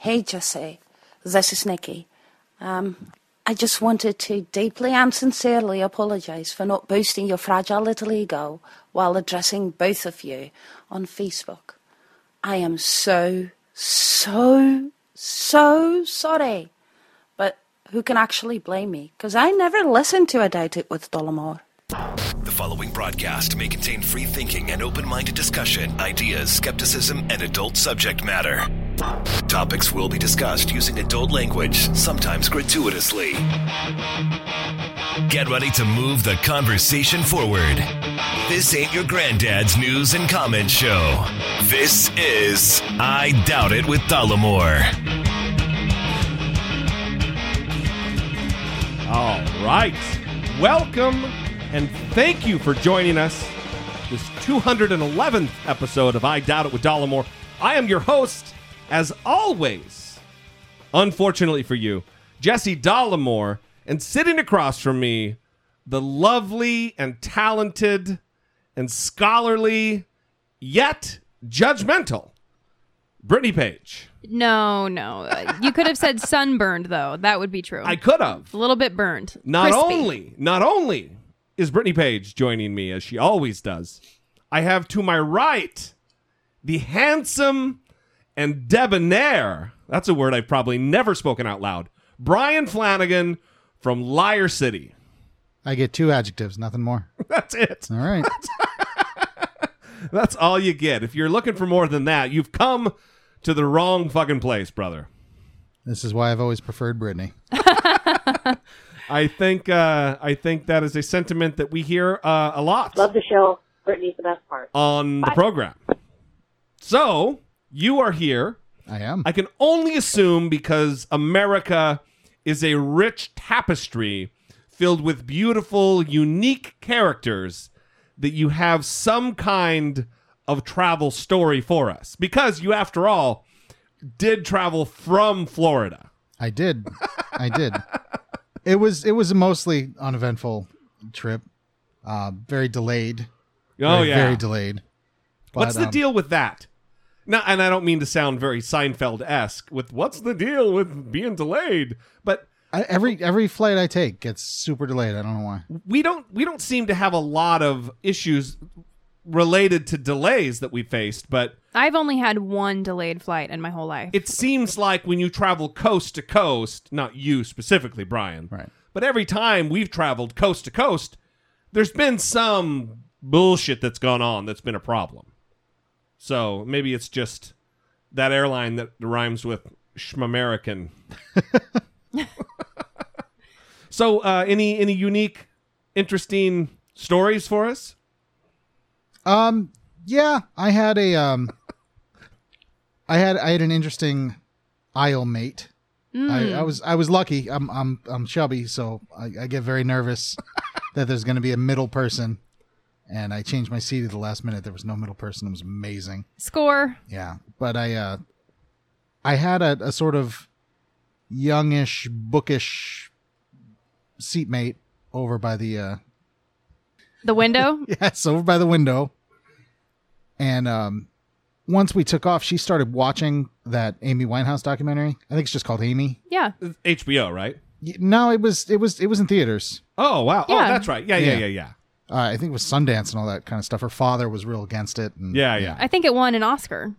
Hey, Jesse. This is Nikki. Um, I just wanted to deeply and sincerely apologise for not boosting your fragile little ego while addressing both of you on Facebook. I am so, so, so sorry. But who can actually blame me? Because I never listened to A Doubt It with Dollemore. The following broadcast may contain free thinking and open minded discussion, ideas, skepticism, and adult subject matter. Topics will be discussed using adult language, sometimes gratuitously. Get ready to move the conversation forward. This ain't your granddad's news and comment show. This is I Doubt It with Dollemore. All right. Welcome and thank you for joining us this 211th episode of I Doubt It with Dollemore. I am your host, as always, unfortunately for you, Jesse Dollemore, and sitting across from me, the lovely and talented and scholarly, yet judgmental, Brittany Page. No, no. You could have said sunburned though. That would be true. I could have. a little bit burned. Not Crispy. only, not only is Brittany Page joining me as she always does, I have to my right the handsome and debonair. That's a word I've probably never spoken out loud. Brian Flanagan from Liar City. I get two adjectives, nothing more. That's it. All right. That's all you get. If you're looking for more than that, you've come to the wrong fucking place, brother. this is why I've always preferred Brittany. I think uh, I think that is a sentiment that we hear uh, a lot. Love the show. Brittany's the best part. on the program. So you are here. I am. I can only assume because America is a rich tapestry filled with beautiful, unique characters that you have some kind of travel story for us. Because you, after all, did travel from Florida. I did. I did. It was it was a mostly uneventful trip. Uh, very delayed. Oh, very, yeah. Very delayed. What's the um, deal with that? Now, and I don't mean to sound very Seinfeld esque with what's the deal with being delayed, but I, every every flight I take gets super delayed. I don't know why. we don't we don't seem to have a lot of issues related to delays that we faced, but I've only had one delayed flight in my whole life. it seems like when you travel coast to coast, not you specifically, Brian, Right. but every time we've traveled coast to coast, there's been some bullshit that's gone on that's been a problem. So maybe it's just that airline that rhymes with Schmamerican. so, uh, any any unique, interesting stories for us? Um. Yeah, I had a um. I had I had an interesting aisle mate. I, I was I was lucky. I'm I'm I'm chubby, so I, I get very nervous that there's going to be a middle person, and I changed my seat at the last minute. There was no middle person. It was amazing. Score. Yeah, but I uh, I had a, a sort of youngish, bookish seatmate over by the uh, The window. yes, over by the window. And um, once we took off, she started watching that Amy Winehouse documentary. I think it's just called Amy. yeah. HBO, right? No, it was it was it was in theaters. Oh wow! Oh, that's right. Yeah, yeah, Yeah. yeah, yeah, Uh, I think it was Sundance and all that kind of stuff. Her father was real against it. And, yeah, yeah. I think it won an Oscar.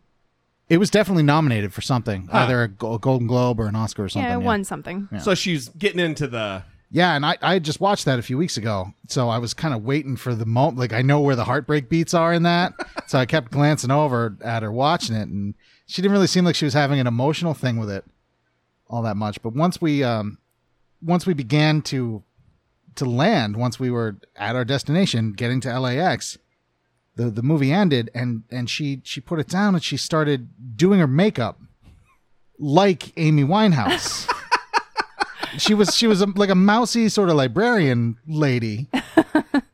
It was definitely nominated for something, Huh. either a Go- Golden Globe or an Oscar or something. yeah, it won something. So she's getting into the. Yeah, and I, I just watched that a few weeks ago. So I was kind of waiting for the moment. Like, I know where the heartbreak beats are in that. so I kept glancing over at her watching it, and she didn't really seem like she was having an emotional thing with it all that much. But once we, um, once we began to, to land, once we were at our destination, getting to LAX, the, the movie ended and, and she, she put it down and she started doing her makeup like Amy Winehouse. She was she was a, like a mousy sort of librarian lady.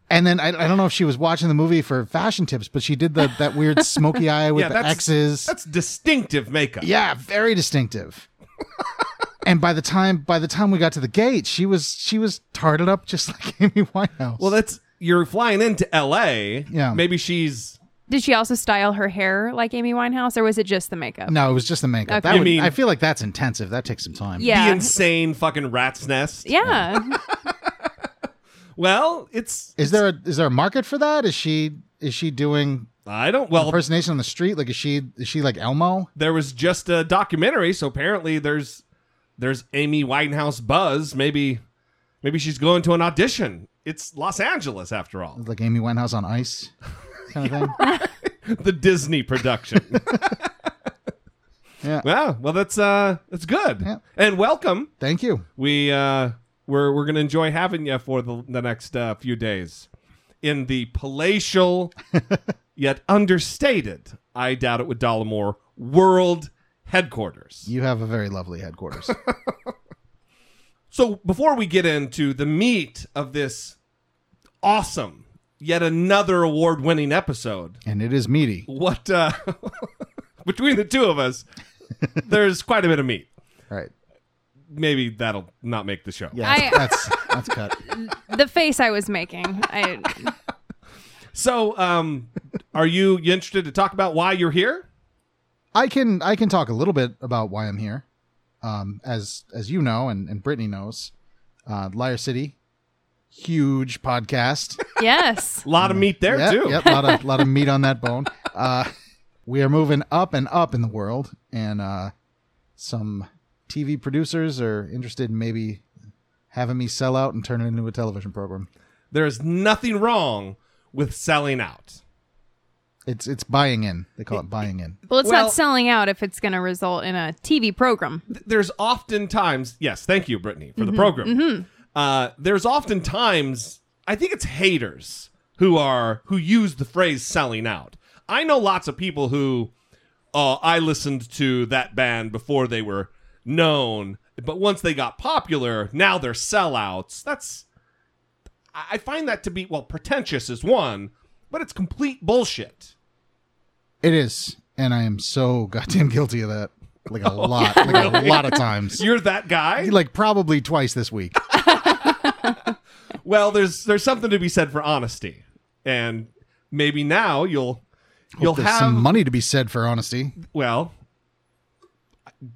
And then I, I don't know if she was watching the movie for fashion tips but she did the that weird smoky eye with yeah, the that's, x's. That's distinctive makeup. yeah very distinctive and by the time by the time we got to the gate she was she was tarted up just like amy winehouse Well, that's you're flying into L.A. Yeah. Maybe she's Did she also style her hair like Amy Winehouse, or was it just the makeup? No, it was just the makeup. Okay. That You would, mean- I feel like that's intensive. That takes some time. Yeah. The insane fucking rat's nest. Yeah. Well, it's Is there a is there a market for that? Is she is she doing I don't well impersonation on the street? Like is she is she like Elmo? there was just a documentary, so apparently there's there's Amy Winehouse buzz. Maybe maybe she's going to an audition. It's Los Angeles after all. Like Amy Winehouse on ice kind of thing? the Disney production. Yeah. Wow. Well, that's uh, that's good. Yeah. And welcome. Thank you. We uh, we're we're gonna enjoy having you for the the next uh, few days in the palatial yet understated. I doubt it with Dollemore world headquarters. You have a very lovely headquarters. So before we get into the meat of this awesome, yet another award-winning episode, and it is meaty. what uh, between the two of us, there's quite a bit of meat. All right. Maybe that'll not make the show. Yeah, I- that's that's cut. the face I was making. I So, um, are you, you interested to talk about why you're here? I can I can talk a little bit about why I'm here. Um, as as you know and, and Brittany knows, uh, Liar City, huge podcast. yes. A lot of meat there yeah, too. Yep, lot of lot of meat on that bone. Uh, we are moving up and up in the world, and uh, some TV producers are interested in maybe having me sell out and turn it into a television program. There is nothing wrong with selling out. It's it's buying in. They call it buying in. Well, it's Well- not selling out if it's going to result in a TV program. There's oftentimes, yes, thank you, Brittany, for the program. Uh, there's oftentimes, I think it's haters who are who use the phrase "selling out." I know lots of people who, uh, I listened to that band before they were known, but once they got popular, now they're sellouts. That's I I find that to be well pretentious is one, but it's complete bullshit. It is, and I am so goddamn guilty of that. Like a lot, like a lot of times. You're that guy. Like probably twice this week. Well, there's there's something to be said for honesty, and maybe now you'll you'll have some money to be said for honesty. well.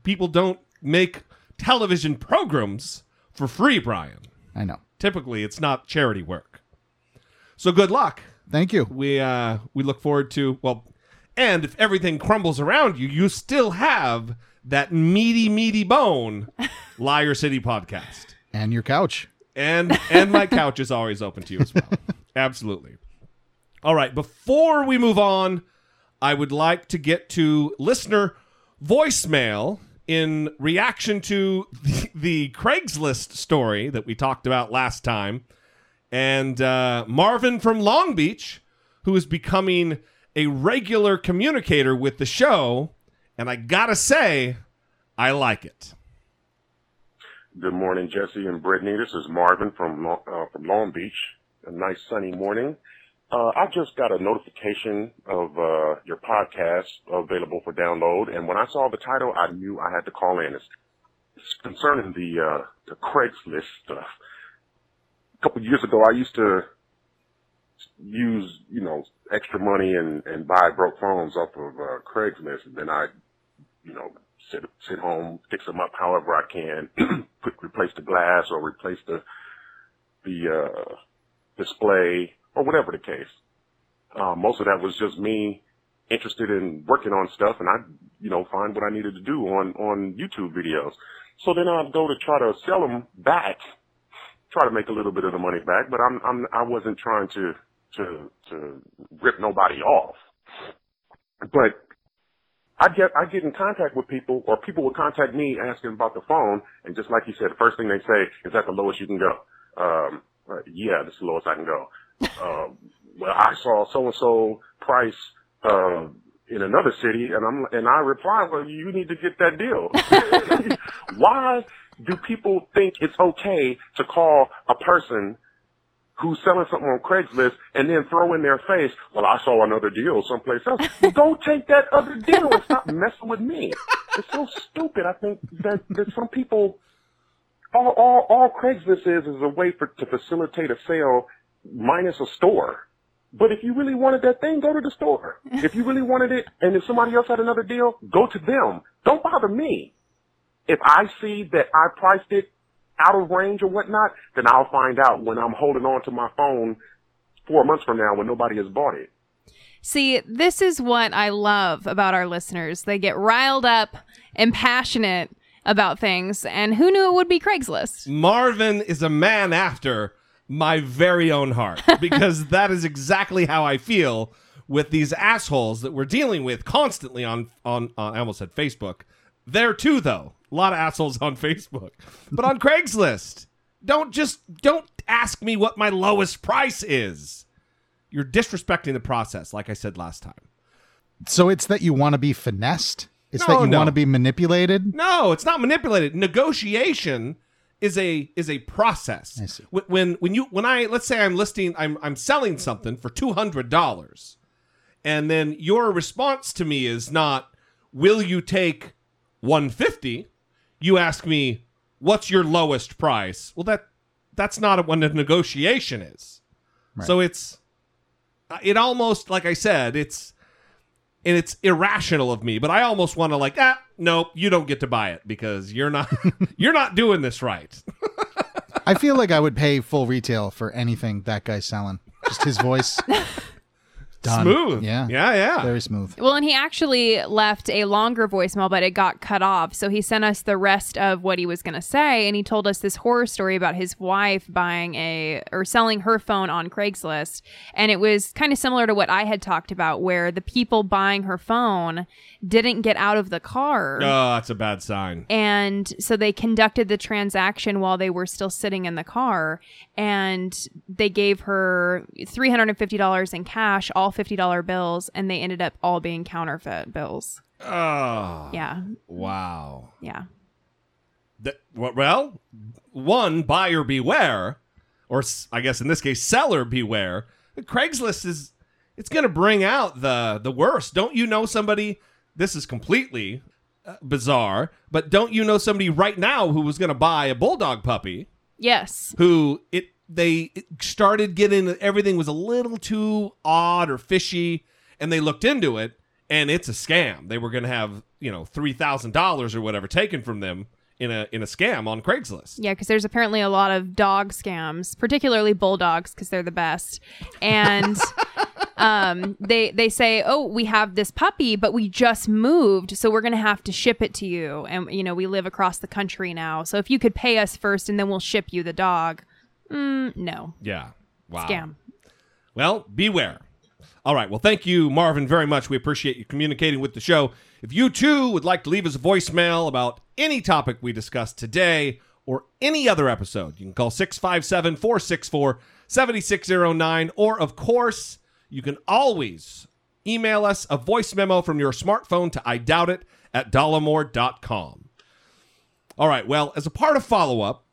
People don't make television programs for free, Brian. I know. Typically, it's not charity work. So good luck. Thank you. We uh we look forward to well, and if everything crumbles around you, you still have that meaty meaty bone, Liar City podcast. And your couch. and and my couch is always open to you as well. Absolutely. All right, before we move on, I would like to get to listener voicemail in reaction to the, the Craigslist story that we talked about last time. And uh, Marvin from Long Beach, who is becoming a regular communicator with the show. And I gotta say, I like it. Good morning, Jesse and Brittany. This is Marvin from uh, from Long Beach. A nice sunny morning. Uh, I just got a notification of uh, your podcast available for download, and when I saw the title, I knew I had to call in. It's, it's concerning the uh, the Craigslist stuff. A couple years ago, I used to use you know extra money and and buy broke phones off of uh, Craigslist, and then I you know, sit sit home, fix them up however I can, put, replace the glass or replace the the uh, display or whatever the case. Uh, most of that was just me interested in working on stuff, and I, you know, find what I needed to do on on YouTube videos. So then I'd go to try to sell them back, try to make a little bit of the money back, but I'm I'm I wasn't trying to to to rip nobody off, but I get I get in contact with people, or people will contact me asking about the phone, and just like you said, the first thing they say is that the lowest you can go. Um, uh, yeah, this is the lowest I can go. Um, well, I saw so and so price uh, in another city, and I'm and I reply, well, you need to get that deal. Why do people think it's okay to call a person who's selling something on Craigslist and then throw in their face, well, I saw another deal someplace else. Well, go take that other deal and stop messing with me. It's so stupid. I think that, that some people, all, all, all Craigslist is is a way for, to facilitate a sale minus a store. But if you really wanted that thing, go to the store. If you really wanted it, and if somebody else had another deal, go to them. Don't bother me. If I see that I priced it out of range or whatnot, then I'll find out when I'm holding on to my phone four months from now when nobody has bought it. See, this is what I love about our listeners. They get riled up and passionate about things, and who knew it would be Craigslist? Marvin is a man after my very own heart because that is exactly how I feel with these assholes that we're dealing with constantly on on, on I almost said Facebook. There too though. A lot of assholes on Facebook. But on Craigslist, don't just don't ask me what my lowest price is. You're disrespecting the process like I said last time. So it's that you want to be finessed. It's No, that you no. want to be manipulated. No, it's not manipulated. Negotiation is a is a process. I see. Wh- When when you when I let's say I'm listing I'm I'm selling something for two hundred dollars, and then your response to me is not will you take one fifty? You ask me what's your lowest price. Well, that that's not what a negotiation is. So it's it almost like I said it's and it's irrational of me, but I almost want to like, ah, no, you don't get to buy it because you're not you're not doing this right. I feel like I would pay full retail for anything that guy's selling. Just his voice. Done. Smooth. Yeah. Yeah, yeah. Very smooth. Well, and he actually left a longer voicemail, but it got cut off. So he sent us the rest of what he was going to say, and he told us this horror story about his wife buying a or selling her phone on Craigslist, and it was kind of similar to what I had talked about, where the people buying her phone didn't get out of the car. Oh, that's a bad sign. And so they conducted the transaction while they were still sitting in the car. And they gave her $350 in cash, all $50 bills, and they ended up all being counterfeit bills. Oh, Yeah. wow. Yeah. Well, one buyer beware, or I guess in this case, seller beware. Craigslist is it's going to bring out the the worst. Don't you know somebody? This is completely uh, bizarre, but don't you know somebody right now who was going to buy a bulldog puppy? Yes. who it they started getting everything was a little too odd or fishy and they looked into it and it's a scam they were going to have you know $3000 or whatever taken from them in a in a scam on craigslist Yeah, because there's apparently a lot of dog scams, particularly bulldogs, because they're the best. And um, they they say, "Oh, we have this puppy, but we just moved, so we're gonna have to ship it to you. And you know, we live across the country now, so if you could pay us first, and then we'll ship you the dog." Mm, no, yeah wow scam. Well, beware. All right. Well, thank you, Marvin, very much. We appreciate you communicating with the show. If you too would like to leave us a voicemail about any topic we discussed today or any other episode, you can call 657 464 7609. Or, of course, you can always email us a voice memo from your smartphone to I doubt it at dollemore.com. All right. Well, as a part of follow up,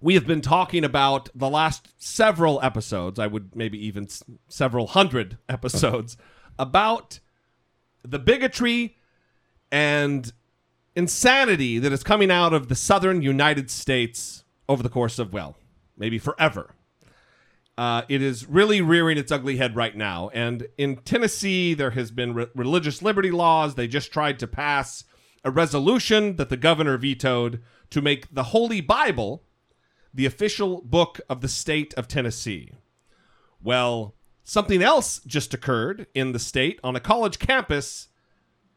we have been talking about the last several episodes, I would maybe even s- several hundred episodes, about the bigotry and insanity that is coming out of the southern United States over the course of, well, maybe forever. Uh, it is really rearing its ugly head right now. And in Tennessee, there has been re- religious liberty laws. They just tried to pass a resolution that the governor vetoed to make the Holy Bible the official book of the state of Tennessee. Well, something else just occurred in the state on a college campus,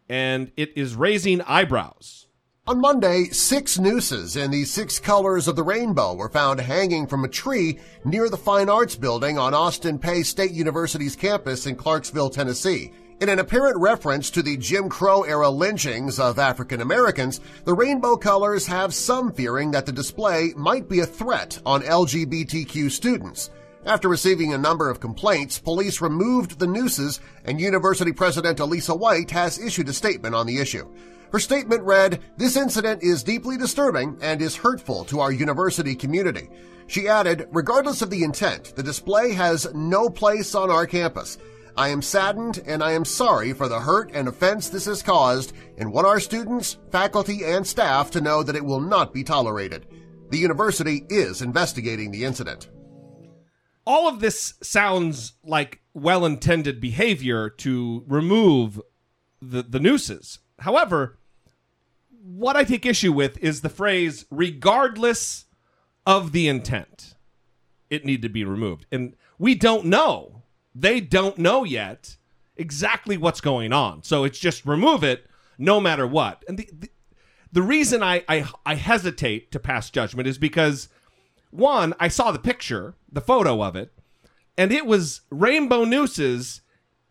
and it is raising eyebrows. On Monday, six nooses in the six colors of the rainbow were found hanging from a tree near the Fine Arts Building on Austin Peay State University's campus in Clarksville, Tennessee. In an apparent reference to the Jim Crow-era lynchings of African Americans, the rainbow colors have some fearing that the display might be a threat on LGBTQ students. After receiving a number of complaints, police removed the nooses and University President Alisa White has issued a statement on the issue. Her statement read, This incident is deeply disturbing and is hurtful to our university community. She added, Regardless of the intent, the display has no place on our campus. I am saddened and I am sorry for the hurt and offense this has caused and want our students, faculty, and staff to know that it will not be tolerated. The university is investigating the incident. all of this sounds like well-intended behavior to remove the the nooses. However, what I take issue with is the phrase regardless of the intent. It need to be removed. And we don't know. They don't know yet exactly what's going on. So it's just remove it no matter what. And the the, the reason I, I I hesitate to pass judgment is because one, I saw the picture, the photo of it, and it was rainbow nooses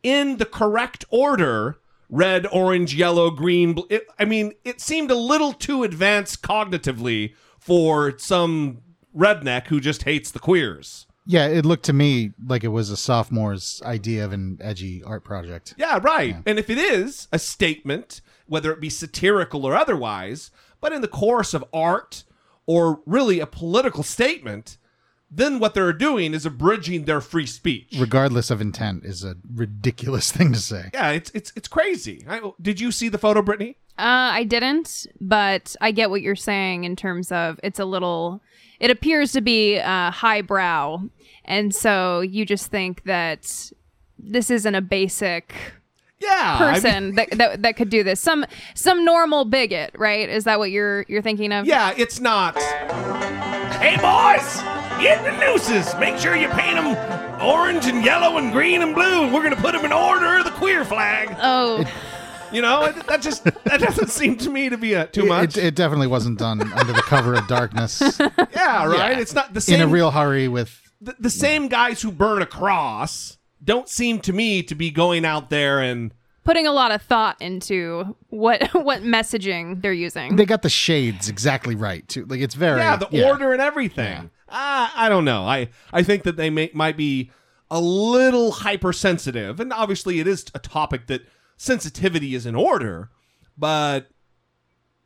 in the correct order red, orange, yellow, green. It, I mean, it seemed a little too advanced cognitively for some redneck who just hates the queers. Yeah, it looked to me like it was a sophomore's idea of an edgy art project. Yeah, right. And if it is a statement, whether it be satirical or otherwise, but in the course of art or really a political statement, then what they're doing is abridging their free speech. Regardless of intent is a ridiculous thing to say. yeah, it's it's it's crazy. I, did you see the photo, Brittany? Uh, I didn't, but I get what you're saying in terms of it's a little. It appears to be uh, highbrow, and so you just think that this isn't a basic Yeah, I mean- person that, that that could do this. Some some normal bigot, right? Is that what you're you're thinking of? yeah, it's not. Hey boys, get the nooses. Make sure you paint them orange and yellow and green and blue. We're gonna put them in order of the queer flag. Oh, You know, it- that just that doesn't seem to me to be a, too much. It, it definitely wasn't done under the cover of darkness yeah, right. It's not the same. in a real hurry with the, the same guys who burn a cross don't seem to me to be going out there and putting a lot of thought into what what messaging they're using. they got the shades exactly right too. Like it's very yeah, the order and everything. Ah, I don't know. I I think that they may might be a little hypersensitive, and obviously it is a topic that sensitivity is in order, but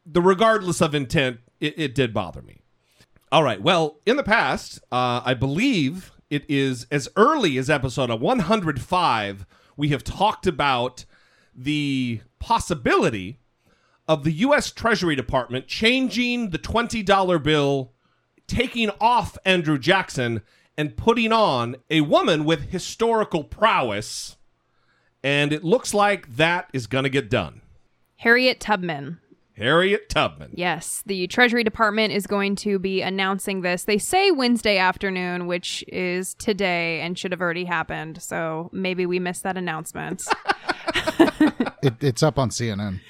the regardless of intent, it, it did bother me. All right. Well, in the past, uh, I believe it is as early as episode 105, we have talked about the possibility of the U.S. Treasury Department changing the $20 bill, taking off Andrew Jackson, and putting on a woman with historical prowess. And it looks like that is going to get done. Harriet Tubman. Harriet Tubman. Yes, the Treasury Department is going to be announcing this. They say Wednesday afternoon, which is today and should have already happened. So maybe we missed that announcement. it, it's up on CNN.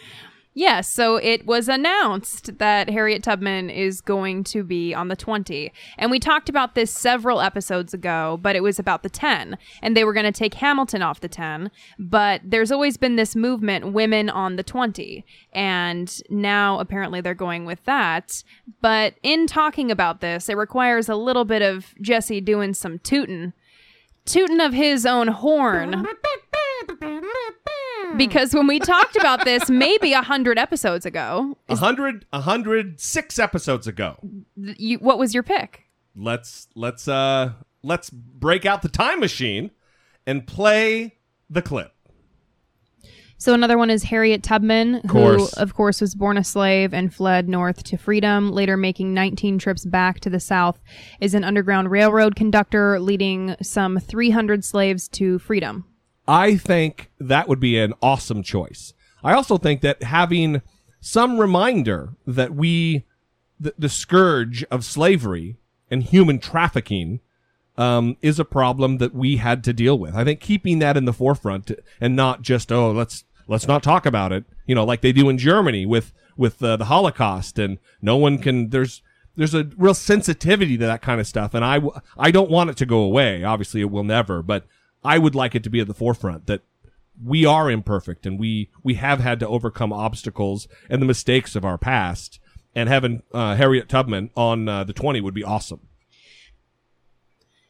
Yes, so it was announced that Harriet Tubman is going to be on the 20. And we talked about this several episodes ago, but it was about the 10. And they were going to take Hamilton off the 10. But there's always been this movement, women on the 20. And now apparently they're going with that. But in talking about this, it requires a little bit of Jesse doing some tootin'. Tootin' of his own horn. Because when we talked about this maybe a hundred episodes ago, A hundred, a hundred six episodes ago. th- you, what was your pick? Let's let's uh let's break out the time machine and play the clip. So another one is Harriet Tubman, course. who of course was born a slave and fled north to freedom, later making 19 trips back to the south, is an underground railroad conductor leading some 300 slaves to freedom. I think that would be an awesome choice. I also think that having some reminder that we, the, the scourge of slavery and human trafficking, um, is a problem that we had to deal with. I think keeping that in the forefront and not just oh let's let's not talk about it, you know, like they do in Germany with with uh, the Holocaust, and no one can. There's there's a real sensitivity to that kind of stuff, and I I don't want it to go away. Obviously, it will never, but I would like it to be at the forefront that we are imperfect and we we have had to overcome obstacles and the mistakes of our past. And having uh, Harriet Tubman on uh, the twenty would be awesome.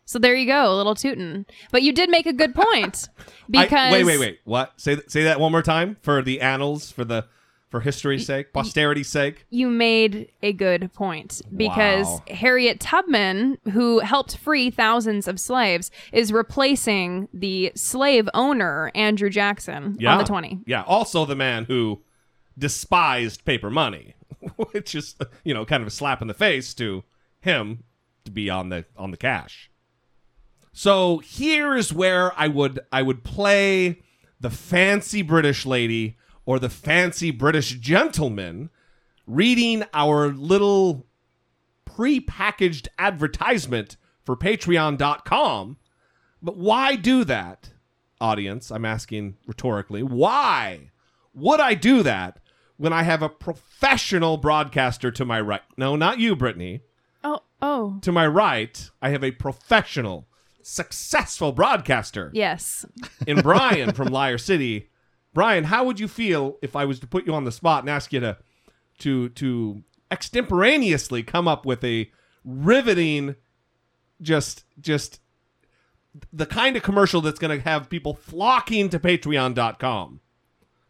So there you go, a little tootin'. But you did make a good point I- because wait, wait, wait. What? Say th- say that one more time for the annals, for the for history's sake, posterity's sake. you made a good point because Wow. Harriet Tubman, who helped free thousands of slaves, is replacing the slave owner Andrew Jackson on the 20. Yeah. Also, the man who despised paper money, which is you know kind of a slap in the face to him to be on the on the cash. So here's where I would I would play the fancy British lady or the fancy British gentleman reading our little pre-packaged advertisement for patreon.com. But why do that, audience? I'm asking rhetorically. Why would I do that when I have a professional broadcaster to my right? No, not you, Brittany. Oh, oh. To my right, I have a professional, successful broadcaster Yes. in Brian from Liar City. Brian, how would you feel if I was to put you on the spot and ask you to to to extemporaneously come up with a riveting just just the kind of commercial that's going to have people flocking to patreon.com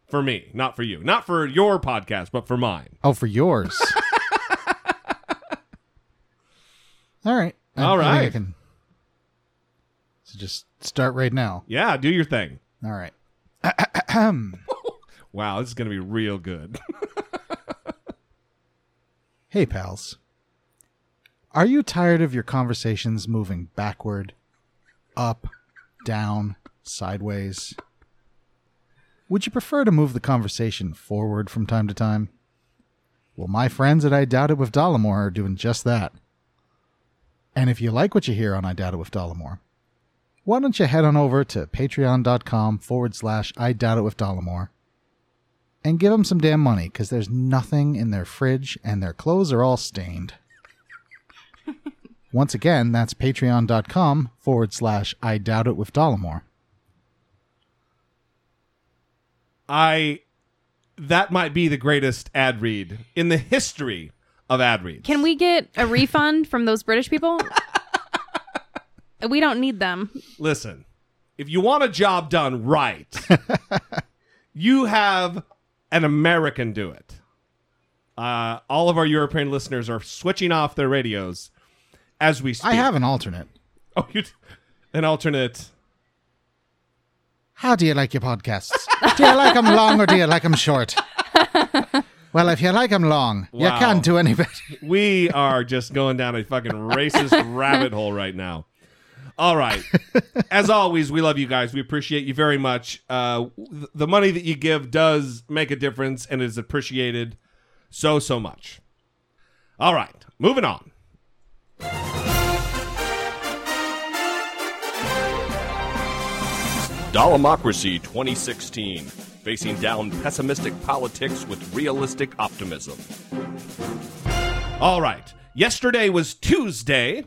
for me, not for you. Not for your podcast, but for mine. Oh, for yours. All right. I- All I think I can- So just start right now. Yeah, do your thing. All right. Wow, this is going to be real good. Hey, pals. Are you tired of your conversations moving backward, up, down, sideways? Would you prefer to move the conversation forward from time to time? Well, my friends at I Doubt It with Dollemore are doing just that. And if you like what you hear on I Doubt It with Dollemore, why don't you head on over to patreon.com forward slash I Doubt It with Dollemore and give them some damn money because there's nothing in their fridge and their clothes are all stained. Once again, that's patreon.com forward slash I doubt it with Dollemore. I that might be the greatest ad read in the history of ad reads. Can we get a refund from those British people? we don't need them. Listen, if you want a job done right, you have an American do it. Uh, all of our European listeners are switching off their radios as we speak. I have an alternate. oh, you, an alternate. How do you like your podcasts? do you like them long or do you like them short? well, if you like them long, you can't do any better. We are just going down a fucking racist rabbit hole right now. All right. As always, we love you guys. We appreciate you very much. Uh, th- the money that you give does make a difference and is appreciated so, so much. All right. Moving on. Dollemocracy 2016, facing down pessimistic politics with realistic optimism. All right. Yesterday was Tuesday,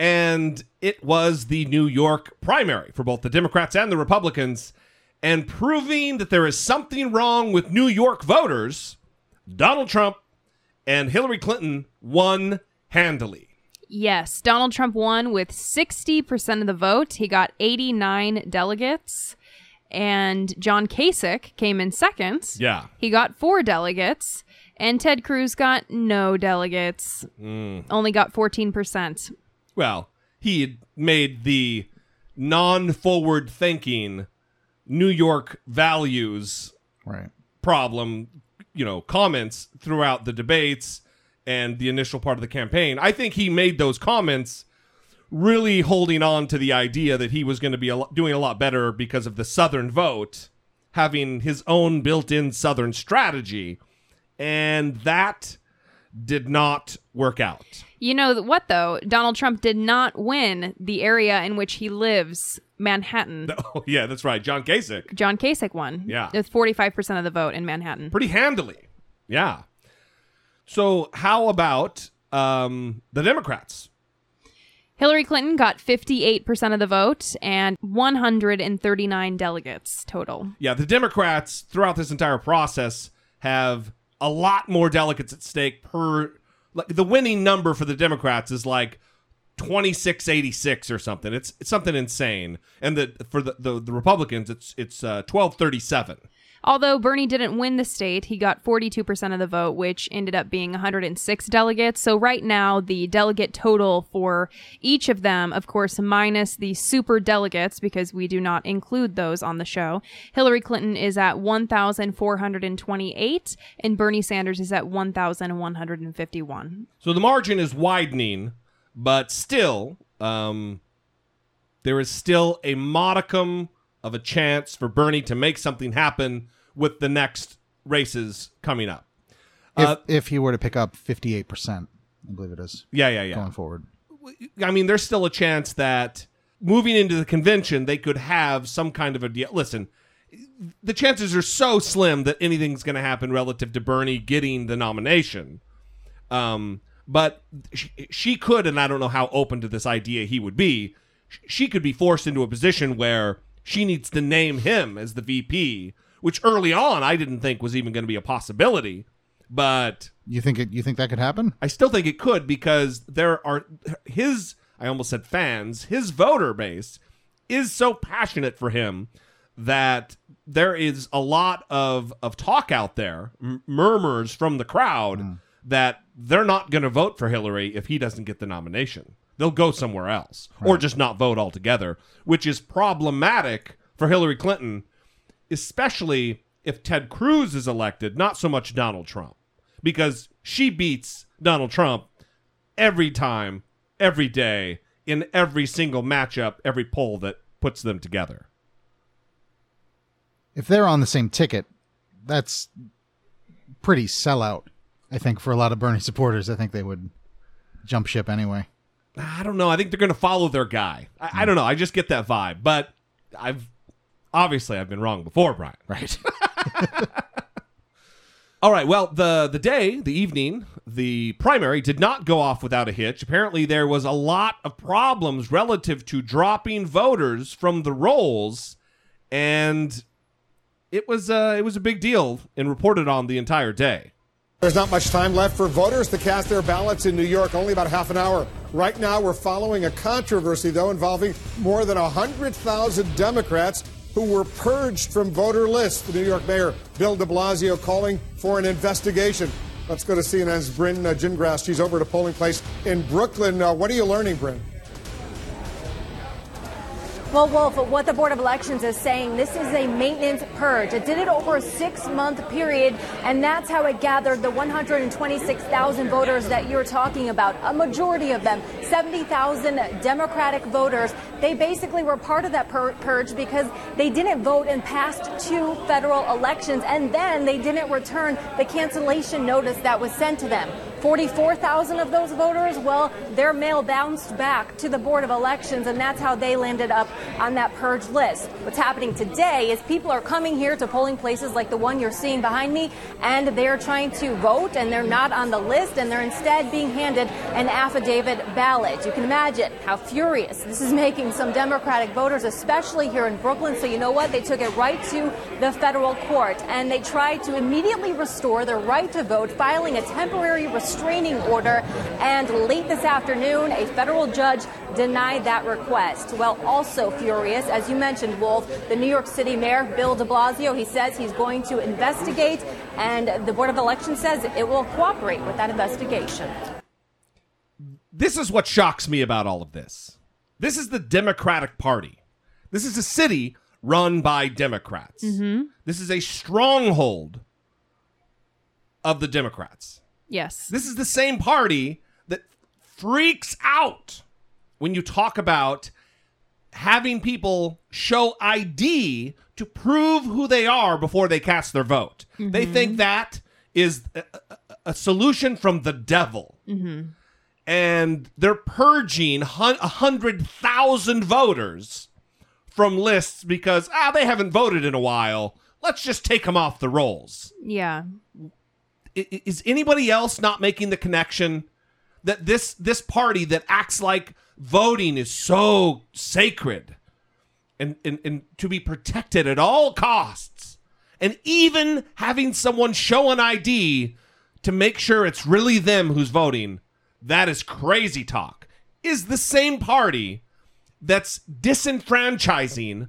and it was the New York primary for both the Democrats and the Republicans. And proving that there is something wrong with New York voters, Donald Trump and Hillary Clinton won handily. Yes, Donald Trump won with 60% of the vote. He got 89 delegates. And John Kasich came in second. Yeah. He got four delegates. And Ted Cruz got no delegates, mm. only got 14%. Well, he made the non forward thinking New York values Right. problem, you know, comments throughout the debates and the initial part of the campaign. I think he made those comments really holding on to the idea that he was going to be a lot, doing a lot better because of the Southern vote, having his own built in Southern strategy. And that did not work out. You know what, though? Donald Trump did not win the area in which he lives, Manhattan. Oh, yeah, that's right. John Kasich. John Kasich won. Yeah. With 45% of the vote in Manhattan. pretty handily. Yeah. So how about um, the Democrats? Hillary Clinton got 58% of the vote and 139 delegates total. Yeah, the Democrats throughout this entire process have a lot more delegates at stake per. Like the winning number for the Democrats is like twenty six eighty six or something. It's it's something insane. And the for the the, the Republicans, it's it's uh, twelve thirty seven. Although Bernie didn't win the state, he got 42% of the vote, which ended up being 106 delegates. So right now, the delegate total for each of them, of course, minus the super delegates, because we do not include those on the show, Hillary Clinton is at 1,428 and Bernie Sanders is at 1,151. So the margin is widening, but still, um, there is still a modicum of a chance for Bernie to make something happen with the next races coming up. If, Uh, if he were to pick up 58%, I believe it is, yeah, yeah, yeah. going forward. I mean, there's still a chance that moving into the convention, they could have some kind of a deal. Listen, the chances are so slim that anything's going to happen relative to Bernie getting the nomination. Um, but she, she could, and I don't know how open to this idea he would be. She could be forced into a position where she needs to name him as the VP, which early on I didn't think was even going to be a possibility. But You think it, you think that could happen? I still think it could because there are his I almost said fans, his voter base is so passionate for him that there is a lot of of talk out there, m- murmurs from the crowd hmm. that they're not going to vote for Hillary if he doesn't get the nomination. They'll go somewhere else or just not vote altogether, which is problematic for Hillary Clinton, especially if Ted Cruz is elected, not so much Donald Trump because she beats Donald Trump every time, every day, in every single matchup, every poll that puts them together. If they're on the same ticket, that's pretty sellout. I think for a lot of Bernie supporters, I think they would jump ship anyway. I don't know. I think they're going to follow their guy. I, I don't know. I just get that vibe. But I've obviously I've been wrong before, Brian. Right. All right. Well, the the day, the evening, the primary did not go off without a hitch. Apparently, there was a lot of problems relative to dropping voters from the rolls, and it was uh, it was a big deal and reported on the entire day. There's not much time left for voters to cast their ballots in New York, only about half an hour. Right now, we're following a controversy, though, involving more than 100,000 Democrats who were purged from voter lists. The New York Mayor, Bill de Blasio, calling for an investigation. Let's go to CNN's Brynn uh, Gingras. She's over at a polling place in Brooklyn. Uh, what are you learning, Brynn? Well, Wolf, what the Board of Elections is saying, this is a maintenance purge. It did it over a six month period, and that's how it gathered the 126,000 voters that you're talking about. A majority of them, 70,000 Democratic voters, they basically were part of that pur- purge because they didn't vote in past two federal elections, and then they didn't return the cancellation notice that was sent to them. 44,000 of those voters, well, their mail bounced back to the Board of Elections, and that's how they landed up on that purge list. What's happening today is people are coming here to polling places like the one you're seeing behind me, and they're trying to vote, and they're not on the list, and they're instead being handed an affidavit ballot. You can imagine how furious this is making some Democratic voters, especially here in Brooklyn. So, you know what? They took it right to the federal court, and they tried to immediately restore their right to vote, filing a temporary restraining order. And late this afternoon, a federal judge denied that request. Well, also furious, as you mentioned, Wolf, the New York City Mayor, Bill de Blasio, he says he's going to investigate, and the Board of Elections says it will cooperate with that investigation. this is what shocks me about all of this. This is the Democratic Party. This is a city run by Democrats. Mm-hmm. This is a stronghold of the Democrats. Yes. This is the same party that freaks out when you talk about having people show ID to prove who they are before they cast their vote. They think that is a, a- a solution from the devil. And they're purging a hundred thousand voters from lists because ah they haven't voted in a while. Let's just take them off the rolls Yeah. Is anybody else not making the connection that this this party that acts like voting is so sacred and, and and to be protected at all costs and even having someone show an ID to make sure it's really them who's voting that is crazy talk is the same party that's disenfranchising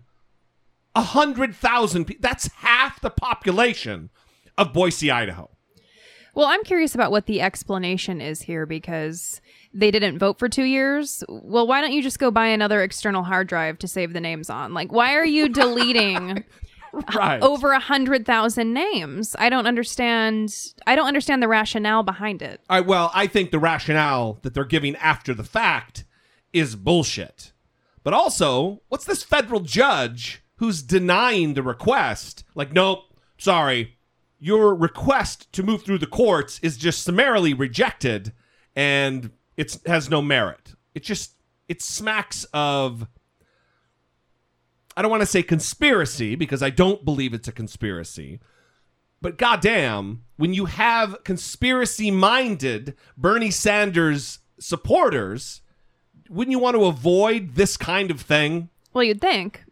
a hundred thousand people that's half the population of Boise, Idaho. Well, I'm curious about what the explanation is here because they didn't vote for two years. Well, why don't you just go buy another external hard drive to save the names on? Like, why are you deleting uh, Right. over a hundred thousand names? I don't understand. I don't understand the rationale behind it. Right, well, I think the rationale that they're giving after the fact is bullshit. But also, what's this federal judge who's denying the request? Like, nope, sorry. Your request to move through the courts is just summarily rejected and it has no merit. It just it smacks of I don't want to say conspiracy because I don't believe it's a conspiracy. But goddamn, when you have conspiracy minded Bernie Sanders supporters, wouldn't you want to avoid this kind of thing? Well, you'd think.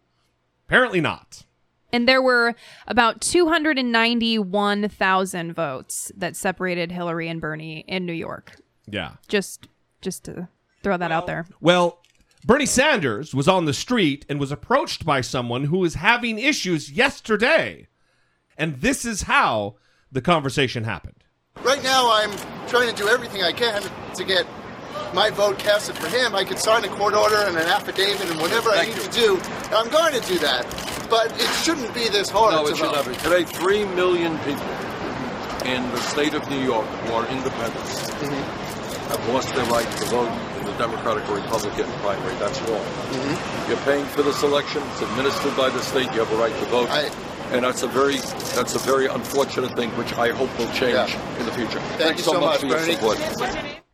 Apparently not. And there were about 291,000 votes that separated Hillary and Bernie in New York. Yeah. Just just to throw that out there. Well, Bernie Sanders was on the street and was approached by someone who was having issues yesterday. And this is how the conversation happened. Right now, I'm trying to do everything I can to get my vote casted for him. I could sign a court order and an affidavit and whatever I need to do. I'm going to do that. But it shouldn't be this hard No, it should vote. not be. Today, three million people in the state of New York who are independents Mm-hmm. have lost their right to vote in the Democratic or Republican primary. That's wrong. Mm-hmm. You're paying for this election. It's administered by the state. You have a right to vote. and that's a very that's a very unfortunate thing, which I hope will change in the future. Thanks you so, so much, much, for your support.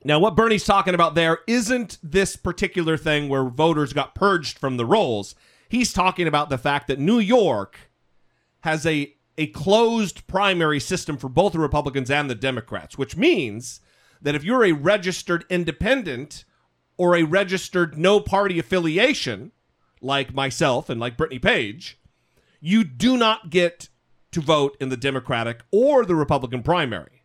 Now, what Bernie's talking about there isn't this particular thing where voters got purged from the rolls. He's talking about the fact that New York has a a closed primary system for both the Republicans and the Democrats, which means that if you're a registered independent or a registered no party affiliation, like myself and like Brittany Page, you do not get to vote in the Democratic or the Republican primary.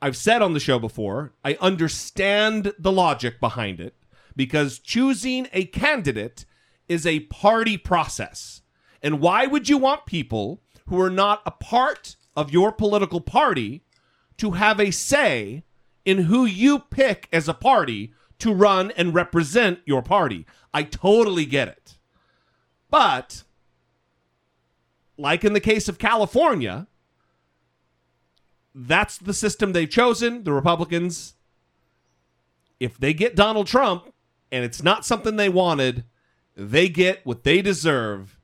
I've said on the show before, I understand the logic behind it because choosing a candidate is a party process. And why would you want people who are not a part of your political party to have a say in who you pick as a party to run and represent your party? I totally get it. But, like in the case of California, that's the system they've chosen. The Republicans, if they get Donald Trump and it's not something they wanted, they get what they deserve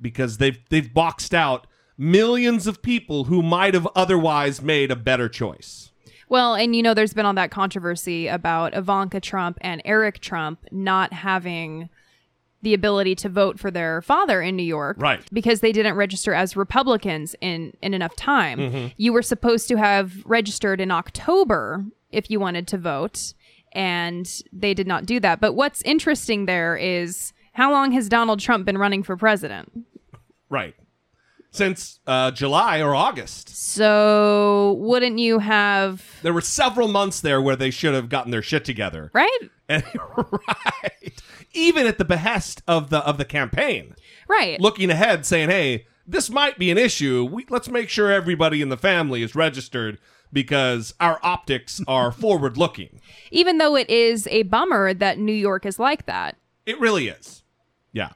because they've they've boxed out millions of people who might have otherwise made a better choice. Well, and you know, there's been all that controversy about Ivanka Trump and Eric Trump not having the ability to vote for their father in New York. Right. Because they didn't register as Republicans in, in enough time. Mhm. You were supposed to have registered in October if you wanted to vote, and they did not do that. But what's interesting there is how long has Donald Trump been running for president? Right. Since uh, July or August. So wouldn't you have There were several months there where they should have gotten their shit together. right? And right. Even at the behest of the of the campaign. Right. Looking ahead saying, "Hey, this might be an issue. We, let's make sure everybody in the family is registered because our optics are forward looking." Even though it is a bummer that New York is like that. It really is. Yeah.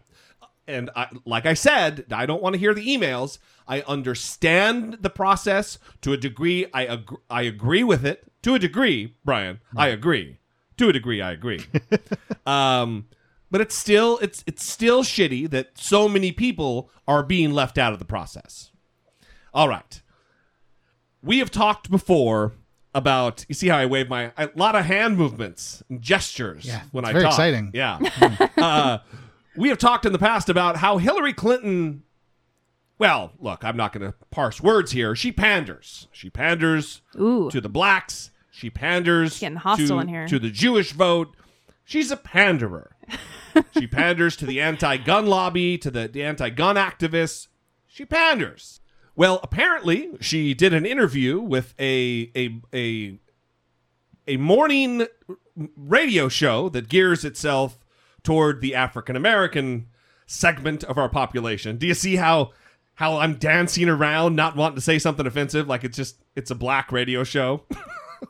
And I, like I said, I don't want to hear the emails. I understand the process to a degree. I ag- I agree with it to a degree, Brian. I agree. To a degree, I agree. um, but it's still it's it's still shitty that so many people are being left out of the process. All right. We have talked before about you see how I wave my a lot of hand movements and gestures Yeah, when I very talk. exciting. Yeah. uh, we have talked in the past about how Hillary Clinton well, look, I'm not going to parse words here. She panders. She panders Ooh. to the blacks. She panders Getting hostile to, in here. to the Jewish vote. She's a panderer. she panders to the anti-gun lobby, to the, the anti-gun activists. She panders. Well, apparently, she did an interview with a a a a morning radio show that gears itself toward the African American segment of our population. Do you see how how I'm dancing around, not wanting to say something offensive, like it's just it's a black radio show?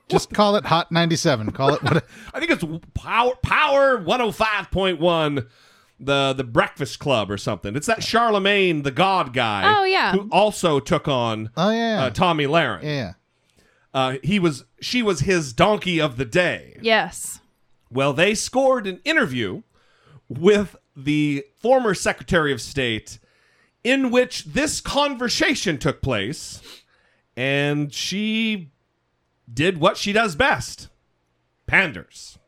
Just call it Hot 97. Call it what? I think it's Power Power 105.1 the the Breakfast Club or something. It's that Charlemagne the God guy. Oh, yeah. Who also took on Oh yeah. uh, Tomi Lahren. yeah. Uh, he was she was his donkey of the day. Yes. Well, they scored an interview with the former Secretary of State in which this conversation took place, and she did what she does best panders.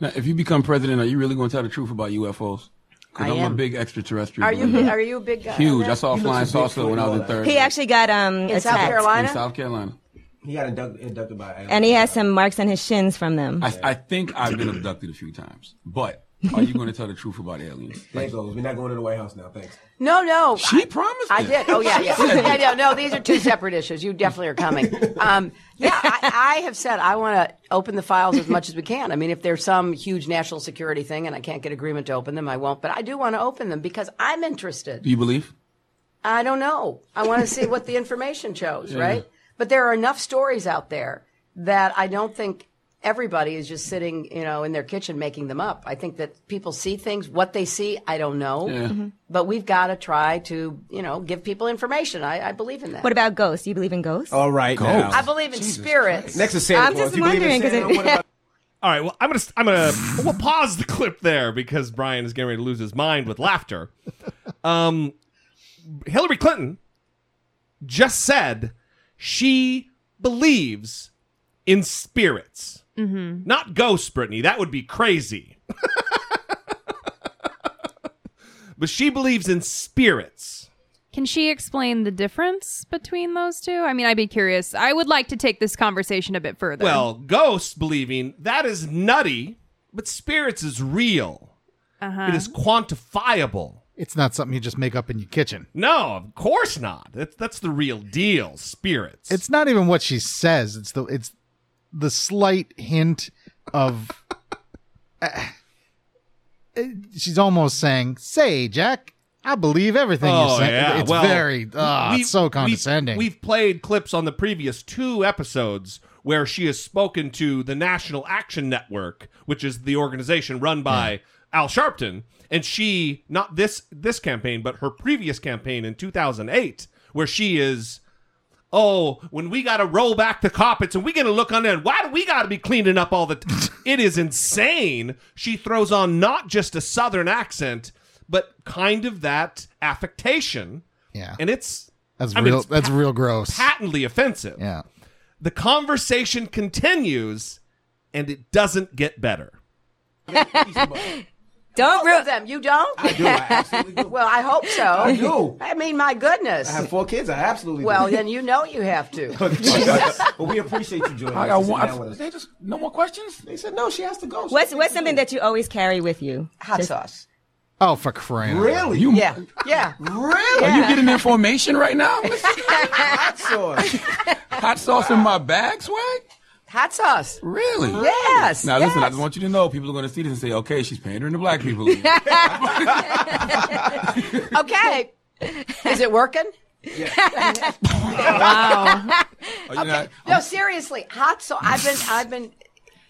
Now, if you become president, are you really going to tell the truth about UFOs? I Because I'm am. a big extraterrestrial. Are you are you a big guy? Huge. I saw a flying saucer when I was in third. He actually got um In South attacked. Carolina? in South Carolina. He got inducted, inducted by. and he has some marks on his shins from them. I, I think I've been abducted a few times, but are you going to tell the truth about aliens? There goes. We're not going to the White House now. Thanks. No, no. She I, promised. I it. did. Oh yeah, yeah. yeah no, no, these are two separate issues. You definitely are coming. Um, yeah, I, I have said I want to open the files as much as we can. I mean, if there's some huge national security thing and I can't get agreement to open them, I won't. But I do want to open them because I'm interested. Do you believe? I don't know. I want to see what the information shows, Yeah. right? But there are enough stories out there that I don't think everybody is just sitting, you know, in their kitchen making them up. I think that people see things. What they see, I don't know. Yeah. Mhm. But we've got to try to, you know, give people information. I, I believe in that. What about ghosts? Do you believe in ghosts? All right. now. I believe in spirits. Next is Santa I'm Claus. just You believe in wondering, 'cause Santa? it- All right, well, I'm gonna I'm gonna we'll pause the clip there because Brian is getting ready to lose his mind with laughter. Um, Hillary Clinton just said she believes in spirits, Mm-hmm. not ghosts. Brittany, that would be crazy. but she believes in spirits. Can she explain the difference between those two? I mean, I'd be curious. I would like to take this conversation a bit further. Well, ghosts believing that is nutty, but spirits is real. uh-huh. It is quantifiable. It's not something you just make up in your kitchen. No, of course not. That's that's the real deal. Spirits. It's not even what she says. It's the it's the slight hint of. Uh, she's almost saying, "Say, Jack, I believe everything you Oh say." yeah, It's well, very, ah, it's so we've- condescending. We've, played clips on the previous two episodes where she has spoken to the National Action Network, which is the organization run by Al Sharpton, and she not this this campaign, but her previous campaign in 2008, where she is. Oh, when we got to roll back the carpets and we got to look under, and why do we got to be cleaning up all the? T-? it is insane. She throws on not just a Southern accent, but kind of that affectation. Yeah, and it's that's I mean, real. it's that's real gross. patently offensive. Yeah. The conversation continues, and it doesn't get better. Don't ruin them. You don't? I do. I absolutely do. Well, I hope so. I do. I mean, my goodness. I have four kids. I absolutely well, do. then you know you have to. well, we appreciate you joining I us. got and one. down with us. They just no more questions. They said no. She has to go. She What's what's something that you always carry with you? Hot Just- sauce. Oh, for crying! out loud. Really? You Yeah. Yeah. Really? Are you getting information right now? hot sauce? Hot sauce in my bag, swag? Hot sauce. Really? Yes. Now listen, I just want you to know people are going to see this and say, "Okay, she's pandering to black people." Okay. Is it working? wow. Okay. not- No, seriously, hot sauce. I've been I've been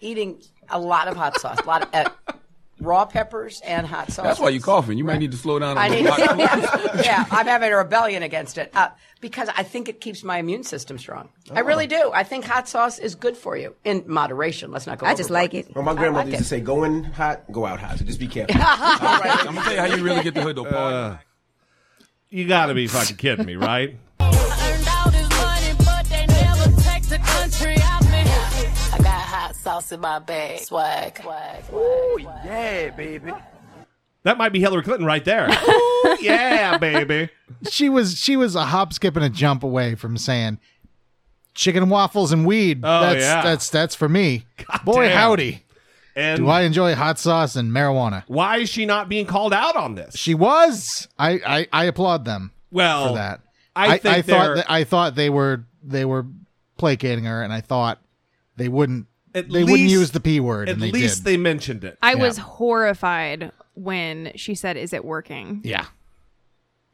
eating a lot of hot sauce, a lot of uh, raw peppers and hot sauce. That's why you're coughing. You might need to slow down. a I need to, yeah, yeah, I'm having a rebellion against it uh, because I think it keeps my immune system strong. I really do. I think hot sauce is good for you in moderation. Let's not go. I just like it. Well, my I grandmother like used to say, "Go in hot, go out hot." So just be careful. I'm gonna tell you how you really get the hood though. Paul. Uh, you got to be fucking kidding me, right? Sauce in my bag. Swag. Swag. Ooh, yeah, baby. That might be Hillary Clinton right there. Ooh, yeah, baby. She was she was a hop, skip, and a jump away from saying chicken and waffles and weed. Oh, that's yeah. that's that's for me. Boy, damn. howdy. And Do I enjoy hot sauce and marijuana? why is she not being called out on this? She was. I I, I applaud them Well, for that. I think I thought that, I thought they were they were placating her, and I thought they wouldn't At they wouldn't use the p word, At and they least did. they mentioned it. I Yeah. was horrified when she said, "Is it working?" yeah.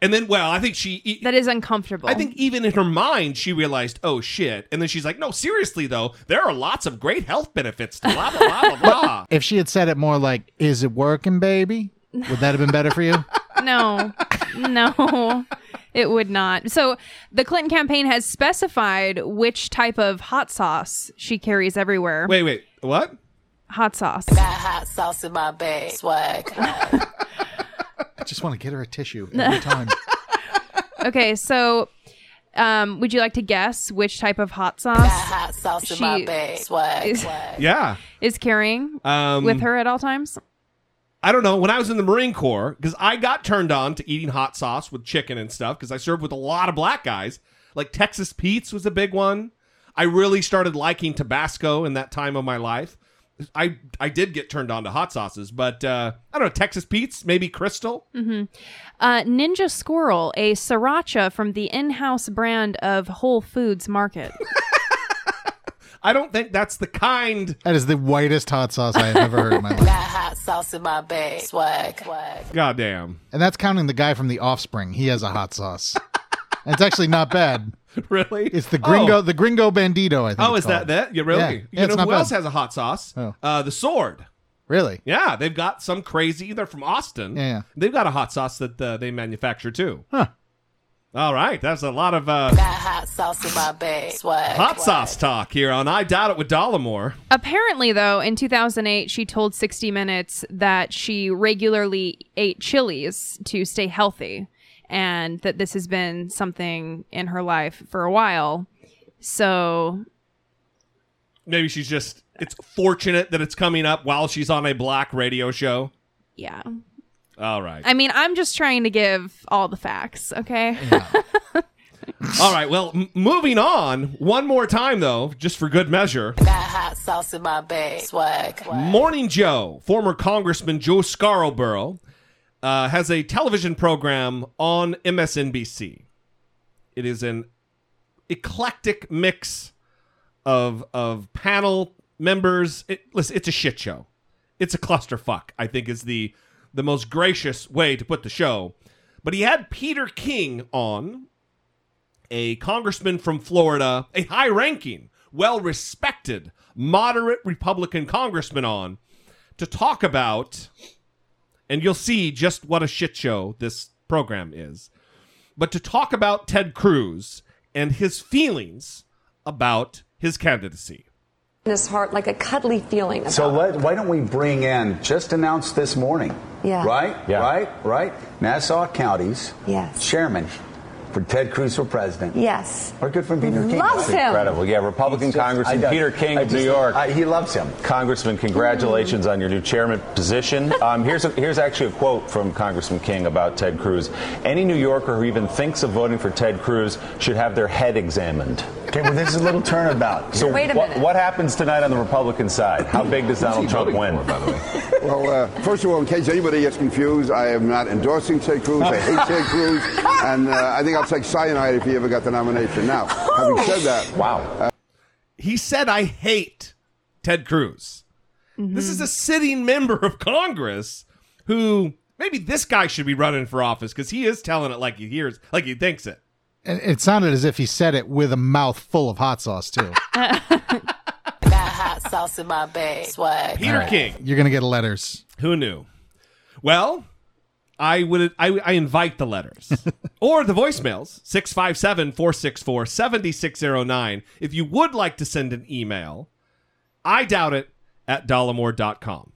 And then, well, I think she. That is uncomfortable. I think even in her mind, she realized, oh shit. And then she's like, no, seriously though, there are lots of great health benefits to blah blah blah blah blah. If she had said it more like, "Is it working, baby?" Would that have been better for you? no, no, it would not. So the Clinton campaign has specified which type of hot sauce she carries everywhere. Wait, wait, what? hot sauce. I Got hot sauce in my bag. Swag. I just want to get her a tissue every time. Okay, so um, would you like to guess which type of hot sauce Got hot sauce in my bag. Swag. is, Swag. Yeah. is carrying Um, with her at all times? I don't know. When I was in the Marine Corps, because I got turned on to eating hot sauce with chicken and stuff, because I served with a lot of black guys. Like Texas Pete's was a big one. I really started liking Tabasco in that time of my life. I I did get turned on to hot sauces, but uh, I don't know Texas Pete's, maybe Crystal. hmm Uh, Ninja Squirrel, a sriracha from the in-house brand of Whole Foods Market. I don't think that's the kind. That is the whitest hot sauce I have ever heard in my life. Got hot sauce in my bag. Swag. Swag. Goddamn. And that's counting the guy from The Offspring. He has a hot sauce. and it's actually not bad. Really? It's the Gringo, Oh. the Gringo Bandito. I think. Oh, it's is that called. that? Yeah, really? Yeah, you Yeah, it's know not who else bad. has a hot sauce? Oh. Uh, the Sword. Really? Yeah, they've got some crazy. They're from Austin. Yeah, yeah. They've got a hot sauce that uh, they manufacture too. Huh. All right, that's a lot of uh, Got hot sauce in my bag. Swag. hot Swag. sauce talk here on I Doubt It with Dollemore. Apparently, though, in 2008, she told 60 Minutes that she regularly ate chilies to stay healthy and that this has been something in her life for a while. So, Maybe she's just. It's fortunate that it's coming up while she's on a black radio show. yeah. All right. I mean, I'm just trying to give all the facts, okay? All right. Well, m- moving on. One more time though, just for good measure. Got hot sauce in my bag. Swag. Swag. Morning Joe, former Congressman Joe Scarborough, uh, has a television program on MSNBC. It is an eclectic mix of of panel members. It, listen, it's a shit show. It's a clusterfuck. I think is the the most gracious way to put the show. But he had Peter King on, a congressman from Florida, a high ranking, well respected, moderate Republican congressman on to talk about, and you'll see just what a shit show this program is, but to talk about Ted Cruz and his feelings about his candidacy. his heart like a cuddly feeling. About So let, why don't we bring in, just announced this morning, Yeah. right? Right? Right? Nassau County's Yes. chairman for Ted Cruz for president. Yes. Our good friend Peter King. Loves him. Incredible. Yeah, Republican just- Congressman Peter King I of New York. I- he loves him. Congressman, congratulations on your new chairman position. Um, here's, a, here's actually a quote from Congressman King about Ted Cruz. Any New Yorker who even thinks of voting for Ted Cruz should have their head examined. Okay, well, this is a little turnabout. So Wait a what, minute. what happens tonight on the Republican side? How big does Donald Trump win? by the way? Well, uh, first of all, in case anybody gets confused, I am not endorsing Ted Cruz. I hate Ted Cruz, and uh, I think I'll take cyanide if he ever got the nomination. Now, having said that, wow, He said, I hate Ted Cruz. This is a sitting member of Congress who maybe this guy should be running for office because he is telling it like he hears, like he thinks it. And it sounded as if he said it with a mouth full of hot sauce too. Got hot sauce in my bag. Swag. Peter King. You're gonna get letters. Who knew? Well, I would I, I invite the letters or the voicemails 657-464-7609 if you would like to send an email. I doubt it at dollemore.com.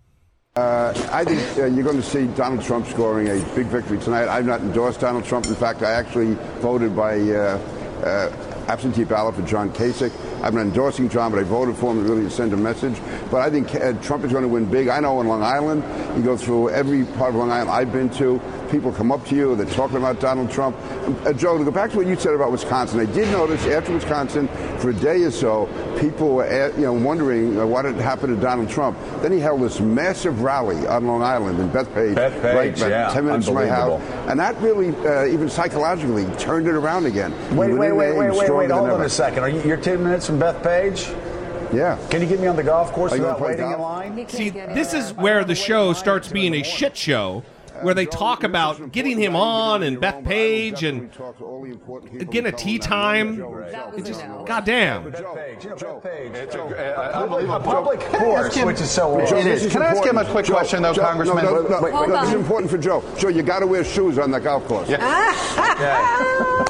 uh, I think uh, you're going to see Donald Trump scoring a big victory tonight. I've not endorsed Donald Trump. In fact, I actually voted by uh, uh, absentee ballot for John Kasich. I'm not endorsing John, but I voted for him to really send a message. But I think uh, Trump is going to win big. I know in Long Island, you go through every part of Long Island I've been to, people come up to you, they're talking about Donald Trump. Uh, Joe, to go back to what you said about Wisconsin, I did notice after Wisconsin, for a day or so, people were you know, wondering uh, what had happened to Donald Trump. Then he held this massive rally on Long Island in Bethpage, Bethpage, right about yeah, 10 minutes from my house. And that really, uh, even psychologically, turned it around again. Wait, He wait, wait, wait, wait, stronger wait. than Hold on a second. Are you, you're 10 minutes from Bethpage? Yeah. Can you get me on the golf course Are you without gonna play waiting in line? See, this is where the show starts being a shit show where they talk about getting him on and Bethpage and getting a tee time. It just, goddamn. A public force, which is so Joe, old. this is Can I ask him a quick question, though, Congressman? No, no, no, Wait, but wait, this is important for Joe. Joe, you got to wear shoes on the golf course.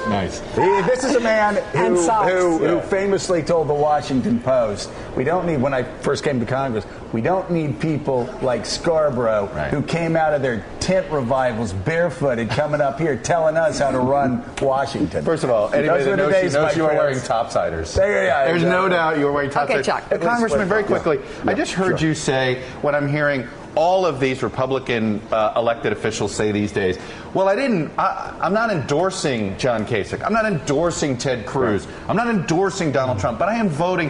Nice. This is a man who, socks. who, who Yeah. famously told the Washington Post, "We don't need." When I first came to Congress, we don't need people like Scarborough who came out of their tent revivals barefooted, coming up here telling us how to run Washington. First of all, anybody Those that knows, days, knows you are wearing topsiders. There, yeah, There's no doubt you are wearing Okay, topsiders. Chuck. Uh, Congressman, very Yeah. quickly, I just heard sure. you say what I'm hearing all of these Republican uh, elected officials say these days. Well, I didn't. I, I'm not endorsing John Kasich. I'm not endorsing Ted Cruz. I'm not endorsing Donald Trump. But I am voting.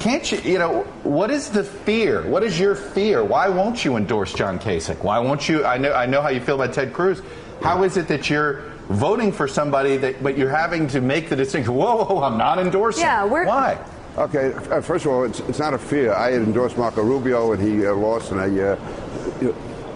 Can't you? You know, what is the fear? What is your fear? Why won't you endorse John Kasich? Why won't you? I know. I know how you feel about Ted Cruz. How is it that you're voting for somebody that, but you're having to make the distinction? Whoa, whoa, I'm not endorsing. Yeah, we're- Why? Okay, uh, first of all, it's, it's not a fear. I had endorsed Marco Rubio, and he uh, lost, and I uh,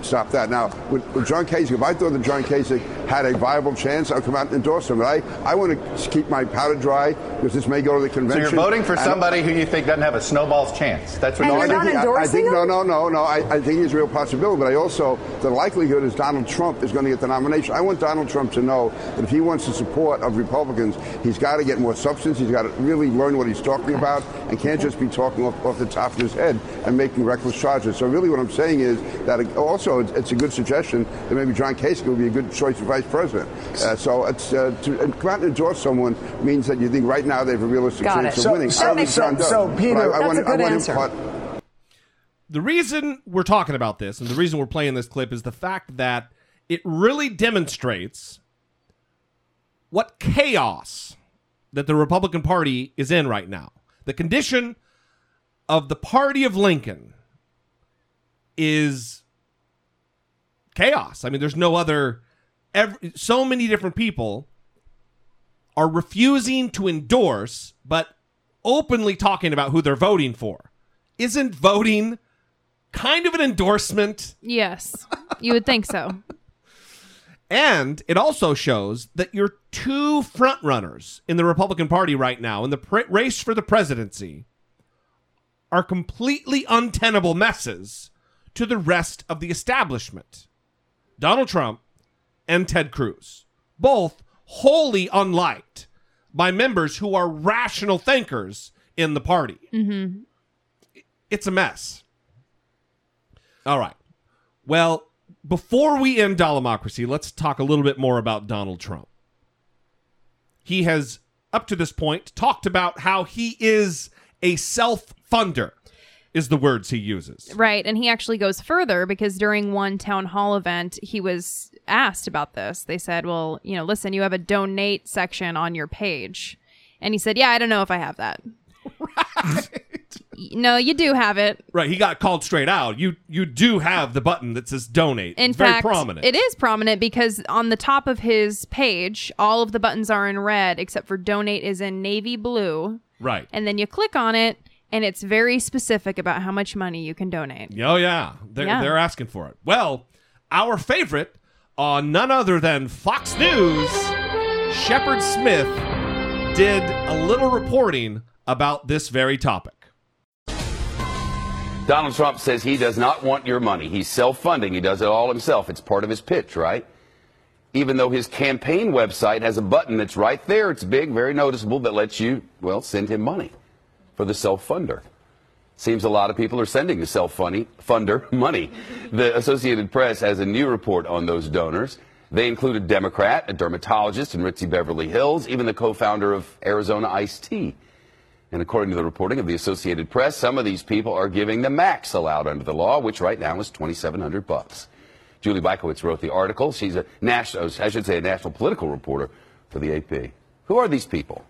you know, stopped that. Now, with, with John Kasich, if I thought that John Kasich had a viable chance, I'd come out and endorse him. But I, I want to keep my powder dry because this may go to the convention. So you're voting for somebody who you think doesn't have a snowball's chance. That's what no, you're I think, saying. he- I, I think no, no, no, no. I, I think he's a real possibility, but I also the likelihood is Donald Trump is going to get the nomination. I want Donald Trump to know that if he wants the support of Republicans, he's got to get more substance. He's got to really learn what he's talking about and can't just be talking off, off the top of his head and making reckless charges. So really, what I'm saying is that uh, it- also it's, it's a good suggestion that maybe John Kasich would be a good choice for vice president. Uh, so it's uh, to and come out and endorse someone means that you think right now they have a realistic Got chance it. of So- winning. so- I don't think so- does. so, Peter- I, I That's want, a good I answer. Him, The reason we're talking about this and the reason we're playing this clip is the fact that it really demonstrates what chaos that the Republican Party is in right now. The condition of the party of Lincoln is chaos. I mean, there's no other. Every, so many different people are refusing to endorse, but openly talking about who they're voting for. Isn't voting kind of an endorsement? Yes, you would think so. And it also shows that your two frontrunners in the Republican Party right now in the pr- race for the presidency are completely untenable messes to the rest of the establishment. Donald Trump and Ted Cruz, both wholly unliked by members who are rational thinkers in the party. Mm-hmm. It's a mess. All right. Well, before we end Dollemocracy, let's talk a little bit more about Donald Trump. He has, up to this point, talked about how he is a self funder, is the words he uses. Right. And he actually goes further because during one town hall event, he was asked about this. They said, well, you know, listen, you have a donate section on your page. And he said, yeah, I don't know if I have that. Right. No, you do have it. Right, he got called straight out. You you do have the button that says donate. In It's very fact, prominent. it is prominent because on the top of his page, all of the buttons are in red except for donate is in navy blue. Right. And then you click on it and it's very specific about how much money you can donate. Oh yeah, they're Yeah. they're asking for it. Well, our favorite on none other than Fox News, Shepard Smith did a little reporting about this very topic. Donald Trump says he does not want your money. He's self funding. He does it all himself. It's part of his pitch, right? Even though his campaign website has a button that's right there, it's big, very noticeable, that lets you, well, send him money for the self funder. Seems a lot of people are sending the self funder money. The Associated Press has a new report on those donors. They include a Democrat, a dermatologist in Ritzy Beverly Hills, even the co founder of Arizona Iced Tea. And according to the reporting of the Associated Press, some of these people are giving the max allowed under the law, which right now is 2,700 bucks. Julie Bykowicz wrote the article. She's a national, I should say, a national political reporter for the AP. Who are these people?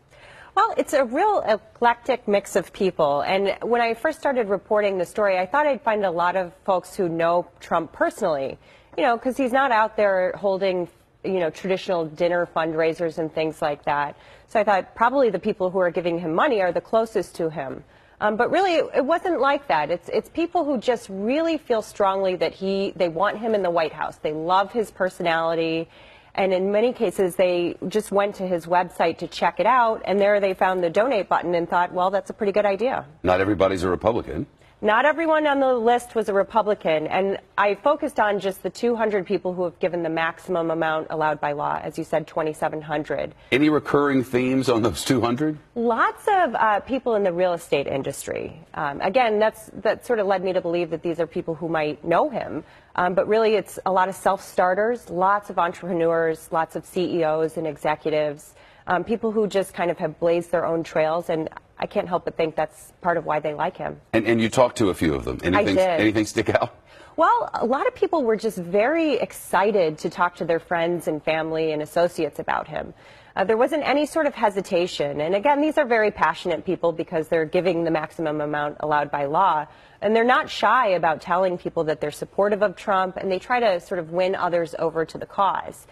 Well, it's a real eclectic mix of people. And when I first started reporting the story, I thought I'd find a lot of folks who know Trump personally, you know, because he's not out there holding, you know, traditional dinner fundraisers and things like that. So I thought probably the people who are giving him money are the closest to him. Um, but really, it, wasn't like that. It's it's people who just really feel strongly that he they want him in the White House. They love his personality, and in many cases, they just went to his website to check it out, and there they found the donate button and thought, well, that's a pretty good idea. Not everybody's a Republican. Not everyone on the list was a Republican, and I focused on just the 200 people who have given the maximum amount allowed by law, as you said, 2,700. Any recurring themes on those 200? Lots of uh, people in the real estate industry. Um, again, that's that sort of led me to believe that these are people who might know him, um, but really it's a lot of self-starters, lots of entrepreneurs, lots of CEOs and executives, um, people who just kind of have blazed their own trails, and I can't help but think that's part of why they like him. And, and you talked to a few of them. Anything, did. anything stick out? Well, a lot of people were just very excited to talk to their friends and family and associates about him. Uh, there wasn't any sort of hesitation. And again, these are very passionate people because they're giving the maximum amount allowed by law. And they're not shy about telling people that they're supportive of Trump and they try to sort of win others over to the cause.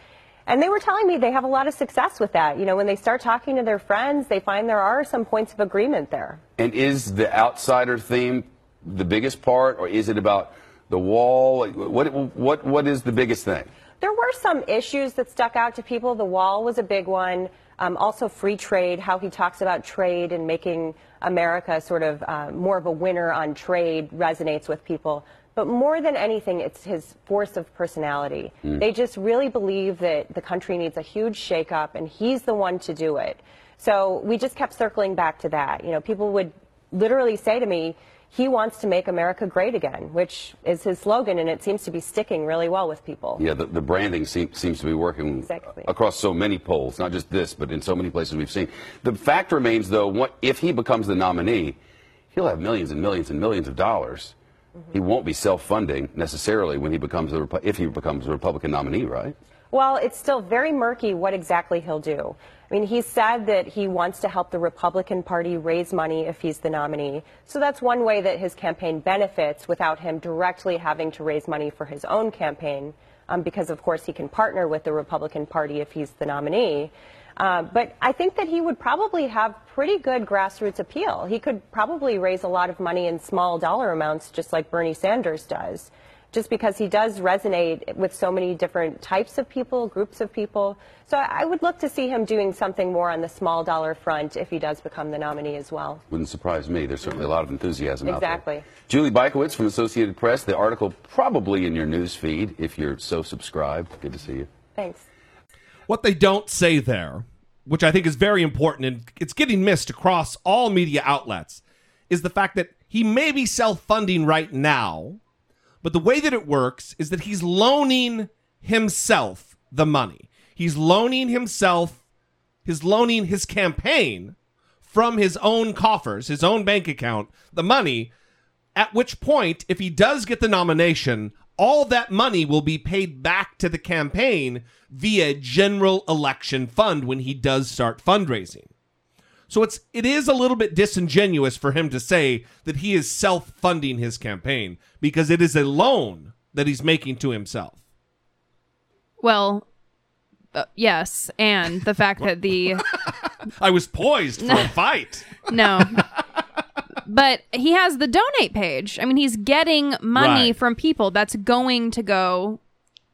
And they were telling me they have a lot of success with that. You know, when they start talking to their friends, they find there are some points of agreement there. And is the outsider theme the biggest part, or is it about the wall? What, what, what is the biggest thing? There were some issues that stuck out to people. The wall was a big one. Um, also, free trade, how he talks about trade and making America sort of uh, more of a winner on trade resonates with people. But more than anything, it's his force of personality. Hmm. They just really believe that the country needs a huge shakeup, and he's the one to do it. So we just kept circling back to that. You know, people would literally say to me, he wants to make America great again, which is his slogan, and it seems to be sticking really well with people. Yeah, the, the branding seem, seems to be working Exactly. across so many polls, not just this, but in so many places we've seen. The fact remains, though, what, if he becomes the nominee, he'll have millions and millions and millions of dollars. He won't be self-funding necessarily when he becomes the if he becomes a Republican nominee, right? Well, it's still very murky what exactly he'll do. I mean, he said that he wants to help the Republican Party raise money if he's the nominee. So that's one way that his campaign benefits without him directly having to raise money for his own campaign, um, because of course he can partner with the Republican Party if he's the nominee. Uh, but I think that he would probably have pretty good grassroots appeal. He could probably raise a lot of money in small dollar amounts, just like Bernie Sanders does, just because he does resonate with so many different types of people, groups of people. So I would look to see him doing something more on the small dollar front if he does become the nominee as well. Wouldn't surprise me. There's certainly a lot of enthusiasm out there. Exactly. Julie Bykowicz from Associated Press. The article probably in your news feed if you're so subscribed. Good to see you. Thanks. What they don't say there, which I think is very important and it's getting missed across all media outlets, is the fact that he may be self funding right now, but the way that it works is that he's loaning himself the money. He's loaning himself, he's loaning his campaign from his own coffers, his own bank account, the money. At which point, if he does get the nomination, all that money will be paid back to the campaign via general election fund when he does start fundraising. So it's it is a little bit disingenuous for him to say that he is self-funding his campaign because it is a loan that he's making to himself. Well, uh, yes, and the fact that the I was poised for a fight. no. But he has the donate page. I mean, he's getting money Right. from people that's going to go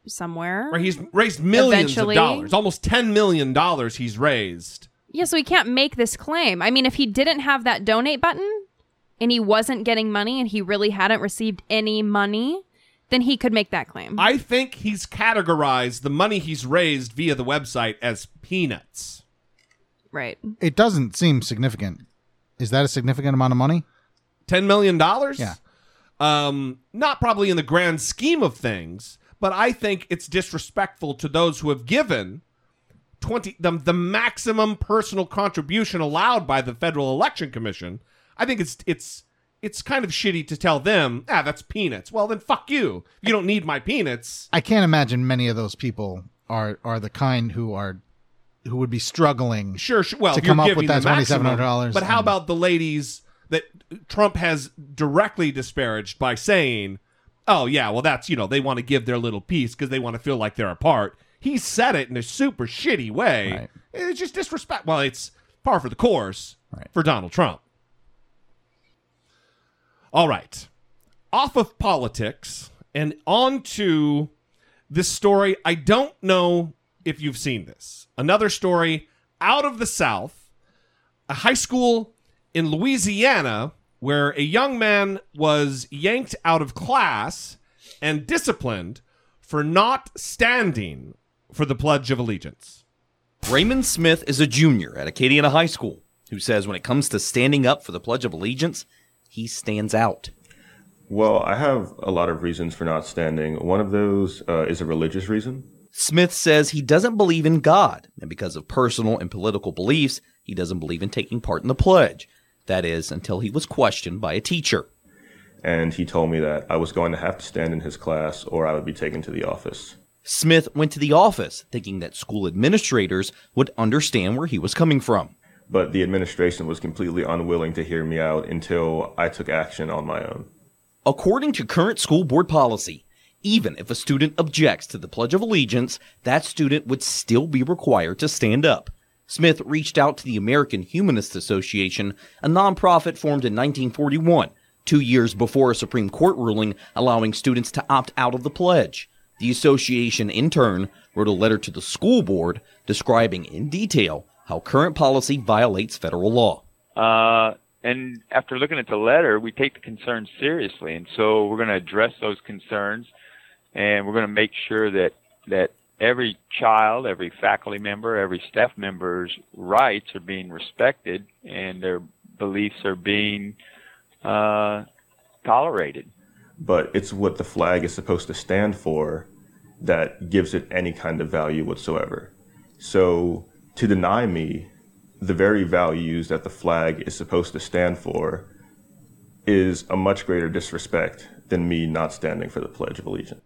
somewhere. Right, he's raised millions Eventually. of dollars, almost 10 million dollars he's raised. Yeah, so he can't make this claim. I mean, if he didn't have that donate button and he wasn't getting money and he really hadn't received any money, then he could make that claim. I think he's categorized the money he's raised via the website as peanuts. Right. It doesn't seem significant. Is that a significant amount of money? $10 million? Yeah. Um, not probably in the grand scheme of things, but I think it's disrespectful to those who have given 20 the, the maximum personal contribution allowed by the Federal Election Commission. I think it's it's it's kind of shitty to tell them, ah, that's peanuts. Well, then fuck you. You don't need my peanuts. I can't imagine many of those people are are the kind who are who would be struggling. Sure, sure. Well, to come up with that twenty seven hundred dollars. But how about the ladies that Trump has directly disparaged by saying, "Oh yeah, well that's you know they want to give their little piece because they want to feel like they're a part." He said it in a super shitty way. It's just disrespect. Well, it's par for the course for Donald Trump. All right. Off of politics and on to this story. I don't know if you've seen this. Another story out of the South, a high school in Louisiana where a young man was yanked out of class and disciplined for not standing for the Pledge of Allegiance. Raymond Smith is a junior at Acadiana High School who says when it comes to standing up for the Pledge of Allegiance, he stands out. Well, I have a lot of reasons for not standing. One of those uh, is a religious reason. Smith says he doesn't believe in God, and because of personal and political beliefs, he doesn't believe in taking part in the pledge. That is, until he was questioned by a teacher. And he told me that I was going to have to stand in his class or I would be taken to the office. Smith went to the office thinking that school administrators would understand where he was coming from. But the administration was completely unwilling to hear me out until I took action on my own. According to current school board policy, even if a student objects to the Pledge of Allegiance, that student would still be required to stand up. Smith reached out to the American Humanist Association, a nonprofit formed in 1941, two years before a Supreme Court ruling allowing students to opt out of the pledge. The association, in turn, wrote a letter to the school board describing in detail how current policy violates federal law. Uh, and after looking at the letter, we take the concerns seriously, and so we're going to address those concerns, and we're going to make sure that that every child, every faculty member, every staff member's rights are being respected, and their beliefs are being uh, tolerated. But it's what the flag is supposed to stand for that gives it any kind of value whatsoever. So to deny me the very values that the flag is supposed to stand for is a much greater disrespect than me not standing for the Pledge of Allegiance.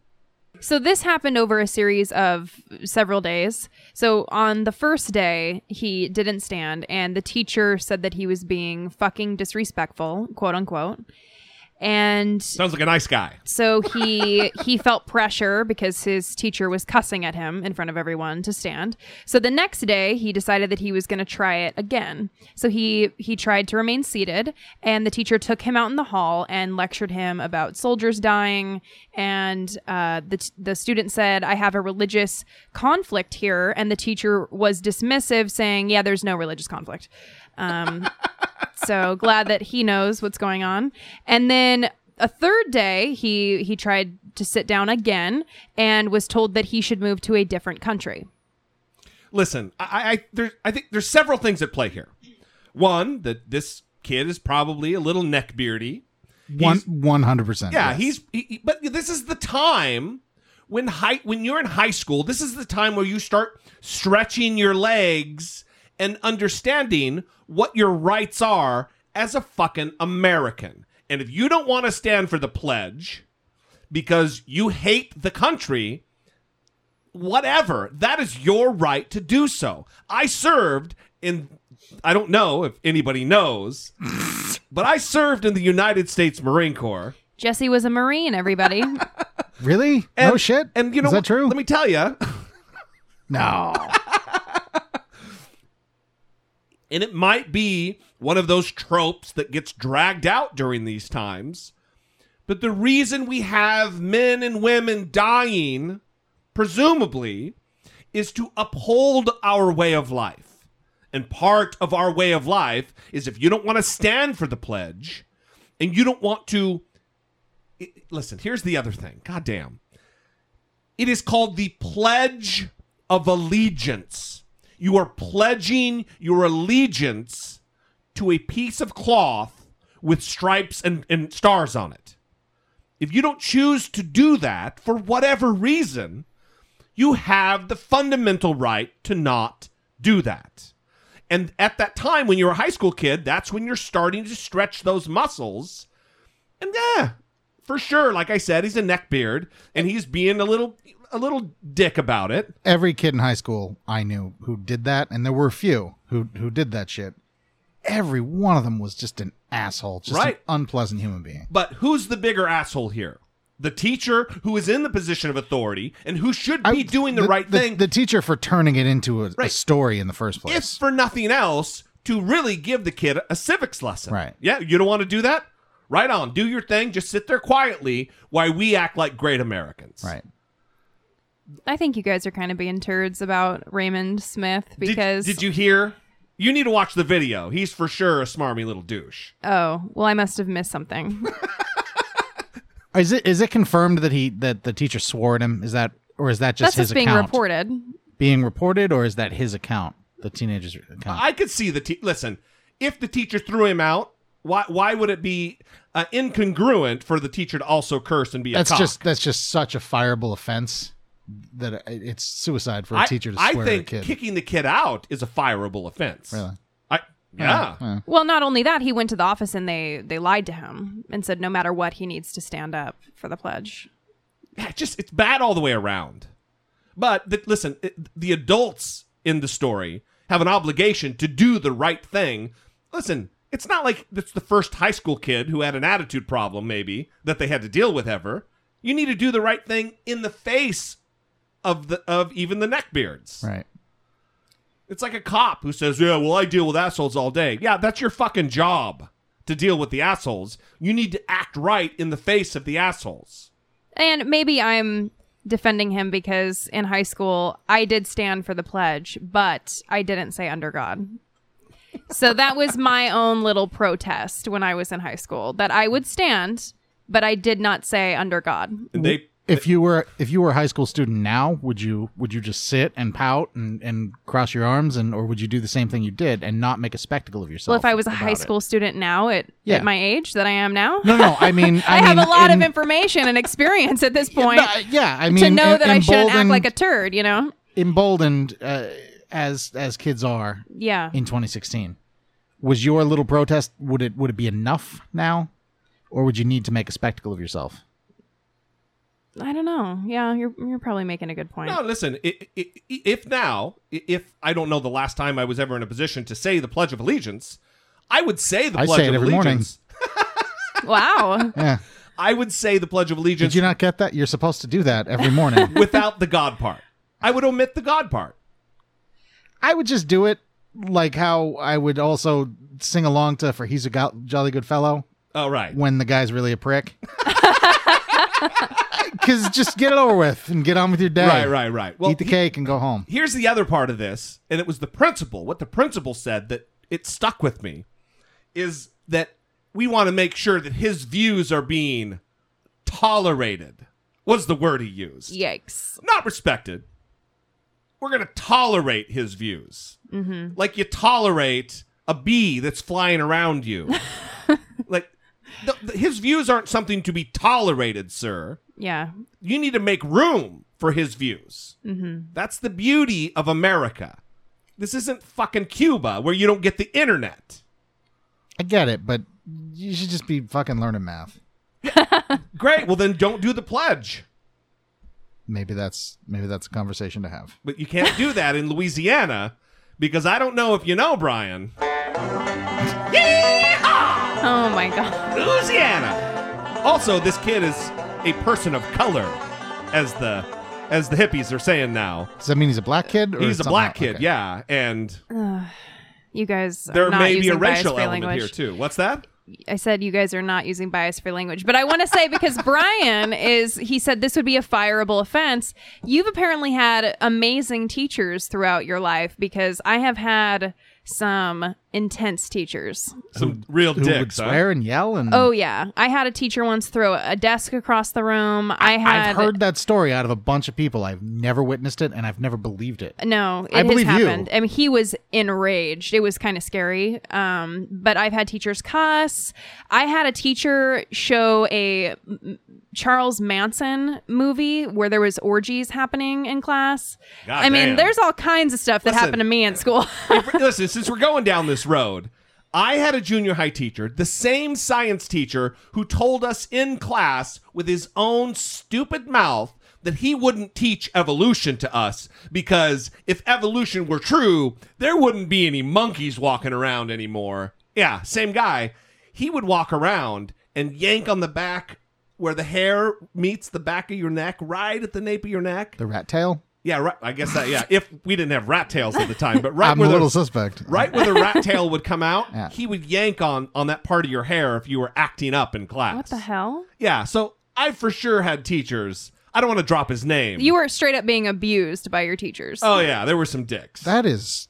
So this happened over a series of several days. So on the first day, he didn't stand, and the teacher said that he was being fucking disrespectful, quote unquote. And Sounds like a nice guy. so he he felt pressure because his teacher was cussing at him in front of everyone to stand. So the next day he decided that he was going to try it again. So he he tried to remain seated and the teacher took him out in the hall and lectured him about soldiers dying and uh, the t- the student said I have a religious conflict here and the teacher was dismissive saying yeah there's no religious conflict. Um so glad that he knows what's going on. And then a third day, he he tried to sit down again and was told that he should move to a different country. Listen, I, I there, I think there's several things at play here. One, that this kid is probably a little neckbeardy. One one hundred percent. Yeah, he's. He, he- but this is the time when high when you're in high school. This is the time where you start stretching your legs and understanding what your rights are as a fucking American. And if you don't want to stand for the pledge because you hate the country, whatever, that is your right to do so. I served in. I don't know if anybody knows, but I served in the United States Marine Corps. Jesse was a Marine, everybody. Really? no shit. And you know, is that true? Let me tell you. No. And it might be one of those tropes that gets dragged out during these times. But the reason we have men and women dying, presumably, is to uphold our way of life. And part of our way of life is if you don't want to stand for the pledge and you don't want to. Listen, here's the other thing. God damn. It is called the Pledge of Allegiance. You are pledging your allegiance to a piece of cloth with stripes and, and stars on it. If you don't choose to do that for whatever reason, you have the fundamental right to not do that. And at that time, when you're a high school kid, that's when you're starting to stretch those muscles. And yeah, for sure, like I said, he's a neckbeard and he's being a little a little dick about it. Every kid in high school I knew who did that, and there were a few who who did that shit. Every one of them was just an asshole, just Right. an unpleasant human being. But who's the bigger asshole here? The teacher who is in the position of authority and who should be doing the, right the, thing, The teacher for turning it into a, a story in the first place. if for nothing else, to really give the kid a civics lesson. Right. Yeah, you don't want to do that? Right on. Do your thing. Just sit there quietly while we act like great Americans. Right. I think you guys are kind of being turds about Raymond Smith because. did, you hear? You need to watch the video. He's for sure a smarmy little douche. Oh, well, I must have missed something. Is it is it confirmed that he that the teacher swore at him? Is that or is that just That's his what's being account? reported. Being reported, or is that his account, the teenager's account? I could see the te- listen. If the teacher threw him out, why why would it be uh, incongruent for the teacher to also curse and be a that's just that's just such a fireable offense that it's suicide for a I- teacher to I swear think at a kid. kicking the kid out is a fireable offense. Really? I yeah. Yeah. Well, not only that, he went to the office and they they lied to him and said no matter what, he needs to stand up for the pledge. Yeah, just it's bad all the way around. But th- listen, it, the adults in the story have an obligation to do the right thing. Listen, it's not like it's the first high school kid who had an attitude problem, maybe that they had to deal with ever. You need to do the right thing in the face of the of even the neckbeards. Right. It's like a cop who says, "Yeah, well, I deal with assholes all day." Yeah, that's your fucking job to deal with the assholes. You need to act right in the face of the assholes. And maybe I'm defending him because in high school I did stand for the pledge, but I didn't say under God. So that was my own little protest when I was in high school that I would stand, but I did not say under God. They if you were if you were a high school student now, would you would you just sit and pout and, and cross your arms and or would you do the same thing you did and not make a spectacle of yourself? Well, if I was a high about it? school student now at, Yeah. at my age that I am now, No, no, I mean I, I, have a lot in- of information and experience at this point. yeah, I mean to know em- that I shouldn't act like a turd, you know? emboldened uh, as as kids are Yeah. in 2016 was your little protest would it would it be enough now or would you need to make a spectacle of yourself I don't know. Yeah, you're you're probably making a good point. No, listen. i i i- if now, if I don't know the last time I was ever in a position to say the Pledge of Allegiance, I would say the I Pledge say it of every morning. Allegiance. Wow. yeah I would say the Pledge of Allegiance did you not get that you're supposed to do that every morning without the God part. I would omit the God part. I would just do it like how i would also sing along to for he's a go- jolly good fellow Oh, right. when the guy's really a prick because just get it over with and get on with your day Right, right, right. Well, eat the cake and go home Here's the other part of this, and it was the principal. What the principal said that it stuck with me is that we want to make sure that his views are being tolerated. was the word he used? Yikes. Not respected. We're going to tolerate his views. Mm-hmm. Like you tolerate a bee that's flying around you. like th- th- his views aren't something to be tolerated, sir. Yeah. You need to make room for his views. Mm-hmm. That's the beauty of America. This isn't fucking Cuba where you don't get the internet. i get it but you should just be fucking learning math Great. Well, then don't do the pledge. Maybe that's maybe that's a conversation to have But you can't do that in Louisiana because I don't know if you know, Brian. Oh my god. Louisiana. Also, this kid is a person of color, as the as the hippies are saying now. does that mean he's a black kid or He's a black kid, Okay. yeah, and Ugh. you guys are there not may be a racial element language. here too. What's that? I said you guys are not using bias for language, but I want to say because Brian is, he said this would be a fireable offense. You've apparently had amazing teachers throughout your life because I have had some intense teachers. Some real who dicks. would swear and yell and Oh yeah, I had a teacher once throw a desk across the room. I had I've heard that story out of a bunch of people. I've never witnessed it and I've never believed it. No, it I has believe you. happened. I mean, he was enraged. It was kind of scary. Um, but I've had teachers cuss. I had a teacher show a Charles Manson movie where there was orgies happening in class. God I mean, there's all kinds of stuff that Listen. happened to me in school. Listen, since we're going down this road, I had a junior high teacher, the same science teacher who told us in class with his own stupid mouth that he wouldn't teach evolution to us because if evolution were true, there wouldn't be any monkeys walking around anymore. Yeah, same guy. He would walk around and yank on the back where the hair meets the back of your neck, right at the nape of your neck. The rat tail? Yeah, right. I guess that. Yeah, if we didn't have rat tails at the time, but right I'm where a the- little suspect. right where the rat tail would come out, Yeah. he would yank on on that part of your hair if you were acting up in class. What the hell? Yeah, so I for sure had teachers. I don't want to drop his name. You were straight up being abused by your teachers. oh yeah, there were some dicks. That is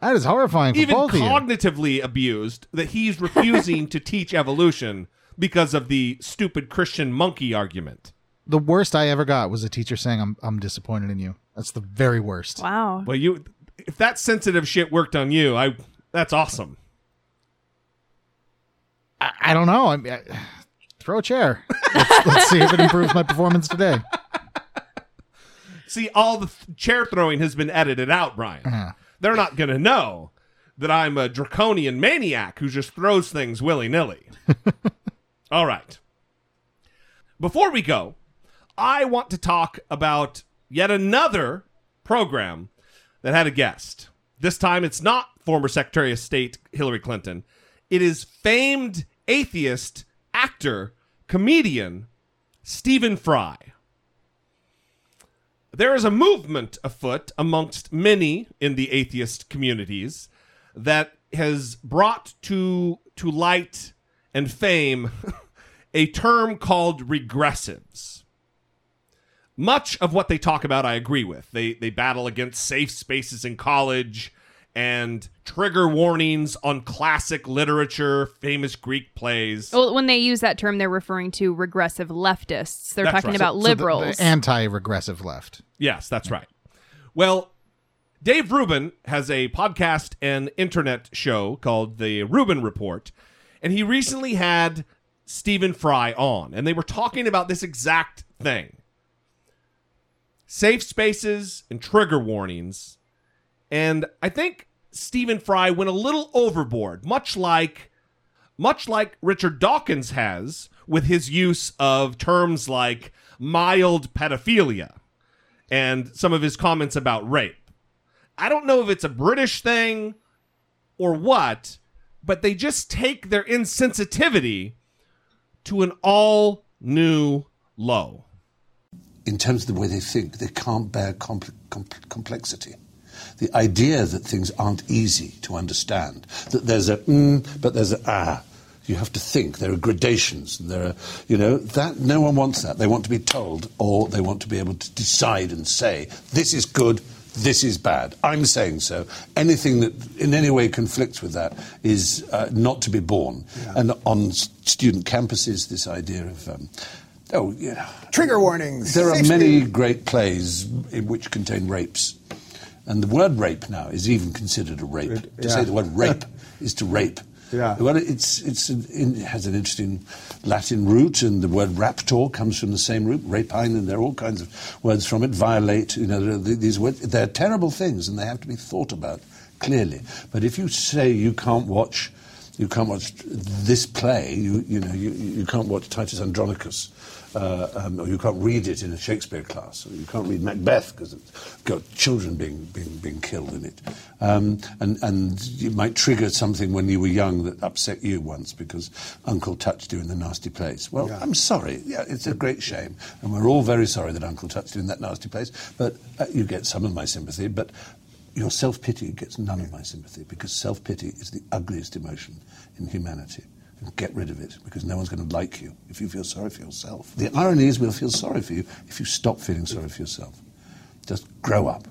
that is horrifying for Even both of you. cognitively abused that he's refusing to teach evolution because of the stupid Christian monkey argument. The worst I ever got was a teacher saying, "I'm I'm disappointed in you." That's the very worst. Wow. Well, you if that sensitive shit worked on you, I that's awesome. I, I don't know. I, mean, I, throw a chair. Let's, let's see if it improves my performance today. See, all the th- chair throwing has been edited out, Brian. Uh-huh. They're not going to know that I'm a draconian maniac who just throws things willy nilly. all right. Before we go, I want to talk about yet another program that had a guest. This time it's not former Secretary of State Hillary Clinton, it is famed atheist, actor, comedian Stephen Fry. There is a movement afoot amongst many in the atheist communities that has brought to to light and fame a term called regressives. Much of what they talk about I agree with. They they battle against safe spaces in college and trigger warnings on classic literature, famous Greek plays. Well, when they use that term, they're referring to regressive leftists. They're That's talking right. about So the- liberals. the anti-regressive left. Yes, that's right. Well, Dave Rubin has a podcast and internet show called The Rubin Report, and he recently had Stephen Fry on, and they were talking about this exact thing safe spaces and trigger warnings. And I think Stephen Fry went a little overboard, much like much like Richard Dawkins has with his use of terms like mild pedophilia and some of his comments about rape. I don't know if it's a British thing or what, but they just take their insensitivity to an all new low. In terms of the way they think, they can't bear compl- compl- complexity. The idea that things aren't easy to understand, that there's a mm, but there's a ah. You have to think. There are gradations. And there are, you know, that no one wants that. They want to be told, or they want to be able to decide and say, this is good, this is bad. I'm saying so. Anything that in any way conflicts with that is uh, not to be borne. And on student campuses, this idea of um, oh, yeah, Trigger warnings. there are many great plays in which contain rapes. And the word rape now is even considered a rape. To yeah. say the word rape is to rape. Yeah. Well, it's, it's an, it has an interesting Latin root, and the word raptor comes from the same root, rapine, and there are all kinds of words from it. Violate, you know, there are th- these words. They're terrible things, and they have to be thought about clearly. But if you say you can't watch, you can't watch this play, you, you know, you, you can't watch Titus Andronicus, uh, um, or you can't read it in a Shakespeare class, or you can't read Macbeth because it's got children being, being, being killed in it. Um, and, and you might trigger something when you were young that upset you once because Uncle touched you in the nasty place. Well, I'm sorry. Yeah, it's a great shame. And we're all very sorry that Uncle touched you in that nasty place. But uh, you get some of my sympathy. But your self pity gets none of my sympathy because self pity is the ugliest emotion in humanity. Get rid of it because no one's going to like you if you feel sorry for yourself. The irony is, we'll feel sorry for you if you stop feeling sorry for yourself. Just grow up.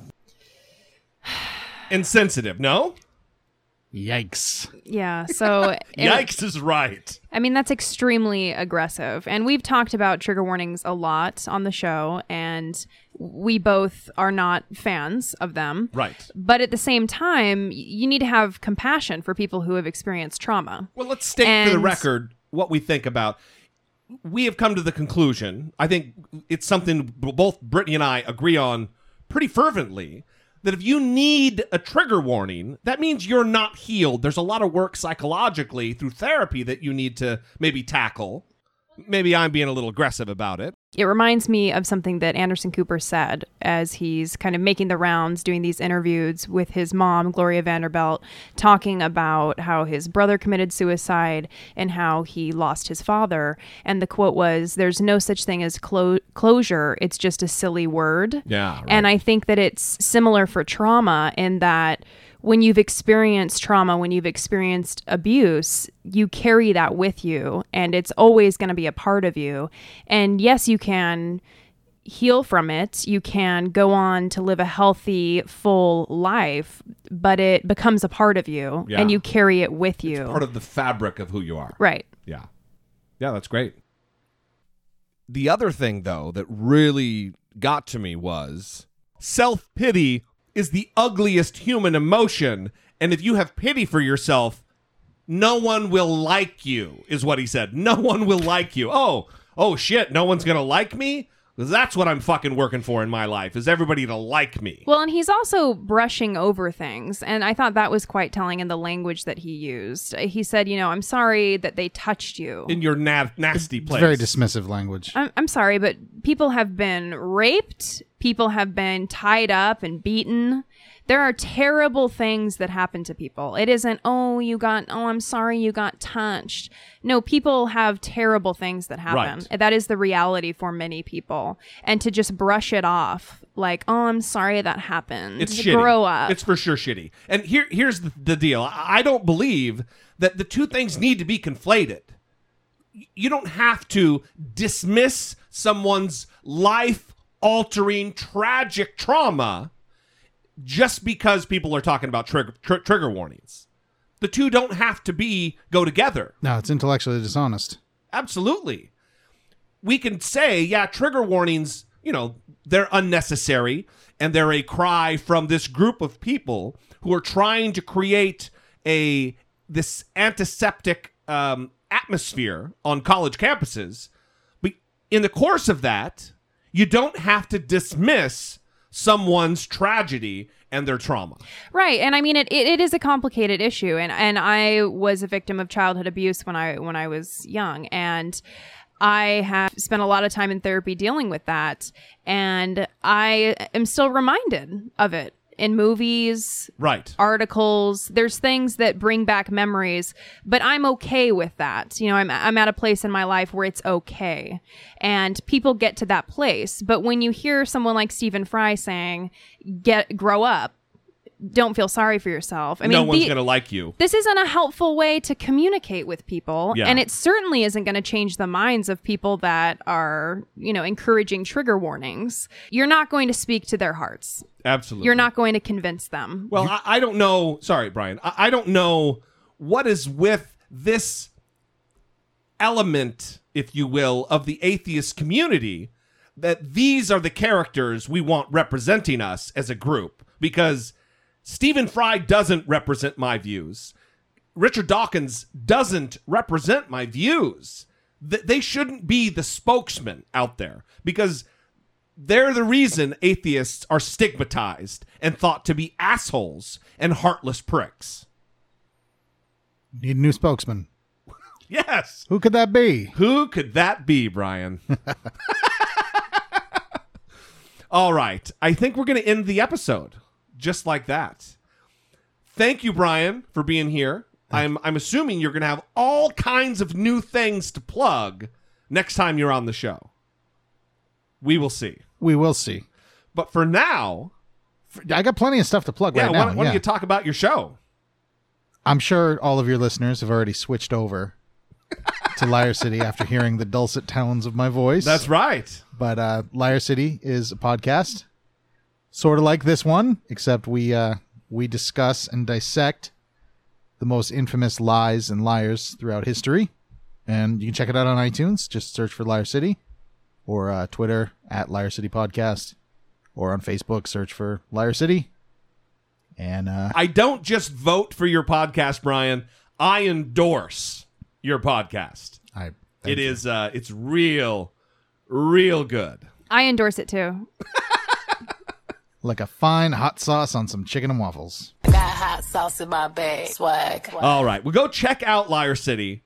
Insensitive, no? Yikes. yeah. So Yikes is right. I mean, that's extremely aggressive. And we've talked about trigger warnings a lot on the show, and we both are not fans of them. Right. But at the same time, you need to have compassion for people who have experienced trauma. Well, let's state for the record what we think about. We have come to the conclusion. I think it's something both Brittany and I agree on pretty fervently. That if you need a trigger warning, that means you're not healed. There's a lot of work psychologically through therapy that you need to maybe tackle. Maybe I'm being a little aggressive about it. It reminds me of something that Anderson Cooper said as he's kind of making the rounds doing these interviews with his mom, Gloria Vanderbilt, talking about how his brother committed suicide and how he lost his father. And the quote was, There's no such thing as clo- closure, it's just a silly word. Yeah. right. And I think that it's similar for trauma in that when you've experienced trauma, when you've experienced abuse, you carry that with you and it's always going to be a part of you. And yes, you can heal from it. You can go on to live a healthy, full life, but it becomes a part of you Yeah. and you carry it with you. part of the fabric of who you are. right. Yeah. Yeah, that's great. The other thing, though, that really got to me was self pity is the ugliest human emotion. And if you have pity for yourself, no one will like you, is what he said. No one will like you. Oh, oh shit, no one's going to like me? That's what I'm fucking working for in my life, is everybody to like me. Well, and he's also brushing over things. And I thought that was quite telling in the language that he used. He said, you know, I'm sorry that they touched you. In your na- nasty It's place. very dismissive language. I'm, I'm sorry, but people have been raped, people have been tied up and beaten. There are terrible things that happen to people. It isn't, oh, you got, oh, I'm sorry you got touched. No, people have terrible things that happen. Right. That is the reality for many people. And to just brush it off, like, oh, I'm sorry that happened. It's shitty. Grow up. It's for sure shitty. And here, here's the, the deal. I I don't believe that the two things need to be conflated. You don't have to dismiss someone's life altering tragic trauma just because people are talking about trigger, tr- trigger warnings. The two don't have to be go together. No, it's intellectually dishonest. Absolutely. We can say, yeah, trigger warnings, you know, they're unnecessary and they're a cry from this group of people who are trying to create a this antiseptic um, atmosphere on college campuses. But in the course of that, you don't have to dismiss someone's tragedy and their trauma. Right. And I mean it, it, it is a complicated issue and and I was a victim of childhood abuse when I when I was young and I have spent a lot of time in therapy dealing with that and I am still reminded of it in movies, Right. articles. There's things that bring back memories, but I'm okay with that. You know, I'm I'm at a place in my life where it's okay. And people get to that place. But when you hear someone like Stephen Fry saying, "Get grow up," don't feel sorry for yourself. I mean, no one's the- going to like you. this isn't a helpful way to communicate with people Yeah. and it certainly isn't going to change the minds of people that are you know encouraging trigger warnings you're not going to speak to their hearts Absolutely. you're not going to convince them Well, I, I don't know. Sorry, Brian. I, I don't know what is with this element, if you will, of the atheist community that these are the characters we want representing us as a group because Stephen Fry doesn't represent my views. Richard Dawkins doesn't represent my views. Th- They shouldn't be the spokesman out there because they're the reason atheists are stigmatized and thought to be assholes and heartless pricks. Need a new spokesman. Yes. Who could that be? Who could that be, Brian? All right. I think we're going to end the episode just like that. Thank you, Brian, for being here. I'm I'm assuming you're going to have all kinds of new things to plug next time you're on the show. We will see. We will see. But for now, I got plenty of stuff to plug yeah, right why, now. don't- why yeah. don't you talk about your show? I'm sure all of your listeners have already switched over to Liar City after hearing the dulcet tones of my voice. That's right. But uh, Liar City is a podcast, sort of like this one, except we uh, we discuss and dissect the most infamous lies and liars throughout history. And you can check it out on iTunes. Just search for Liar City, or uh, Twitter at Liar City Podcast, or on Facebook search for Liar City. And uh, I don't just vote for your podcast, Brian. I endorse your podcast. I it is uh it's real real good. i endorse it too like a fine hot sauce on some chicken and waffles. I Got hot sauce in my bag. Swag. All right. Well go check out Liar City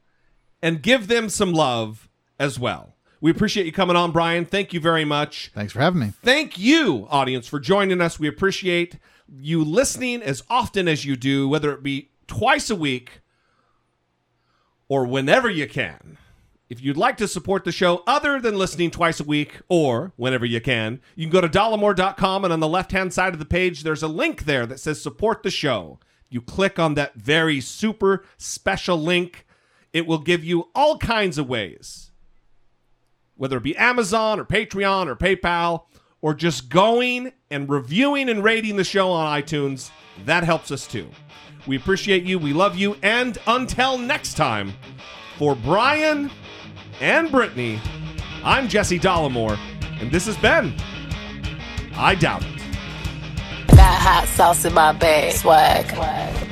and give them some love as well. We appreciate you coming on, Brian. Thank you very much. Thanks for having me. Thank you, audience, for joining us. We appreciate you listening as often as you do, whether it be twice a week or whenever you can. If you'd like to support the show other than listening twice a week or whenever you can, you can go to dollemore.com and on the left hand side of the page, there's a link there that says support the show. You click on that very super special link, it will give you all kinds of ways, whether it be Amazon or Patreon or PayPal or just going and reviewing and rating the show on iTunes. That helps us too. We appreciate you. We love you. And until next time, for Brian and Brittany, I'm Jesse Dollemore, and this has been I Doubt It. Got hot sauce in my bag. Swag.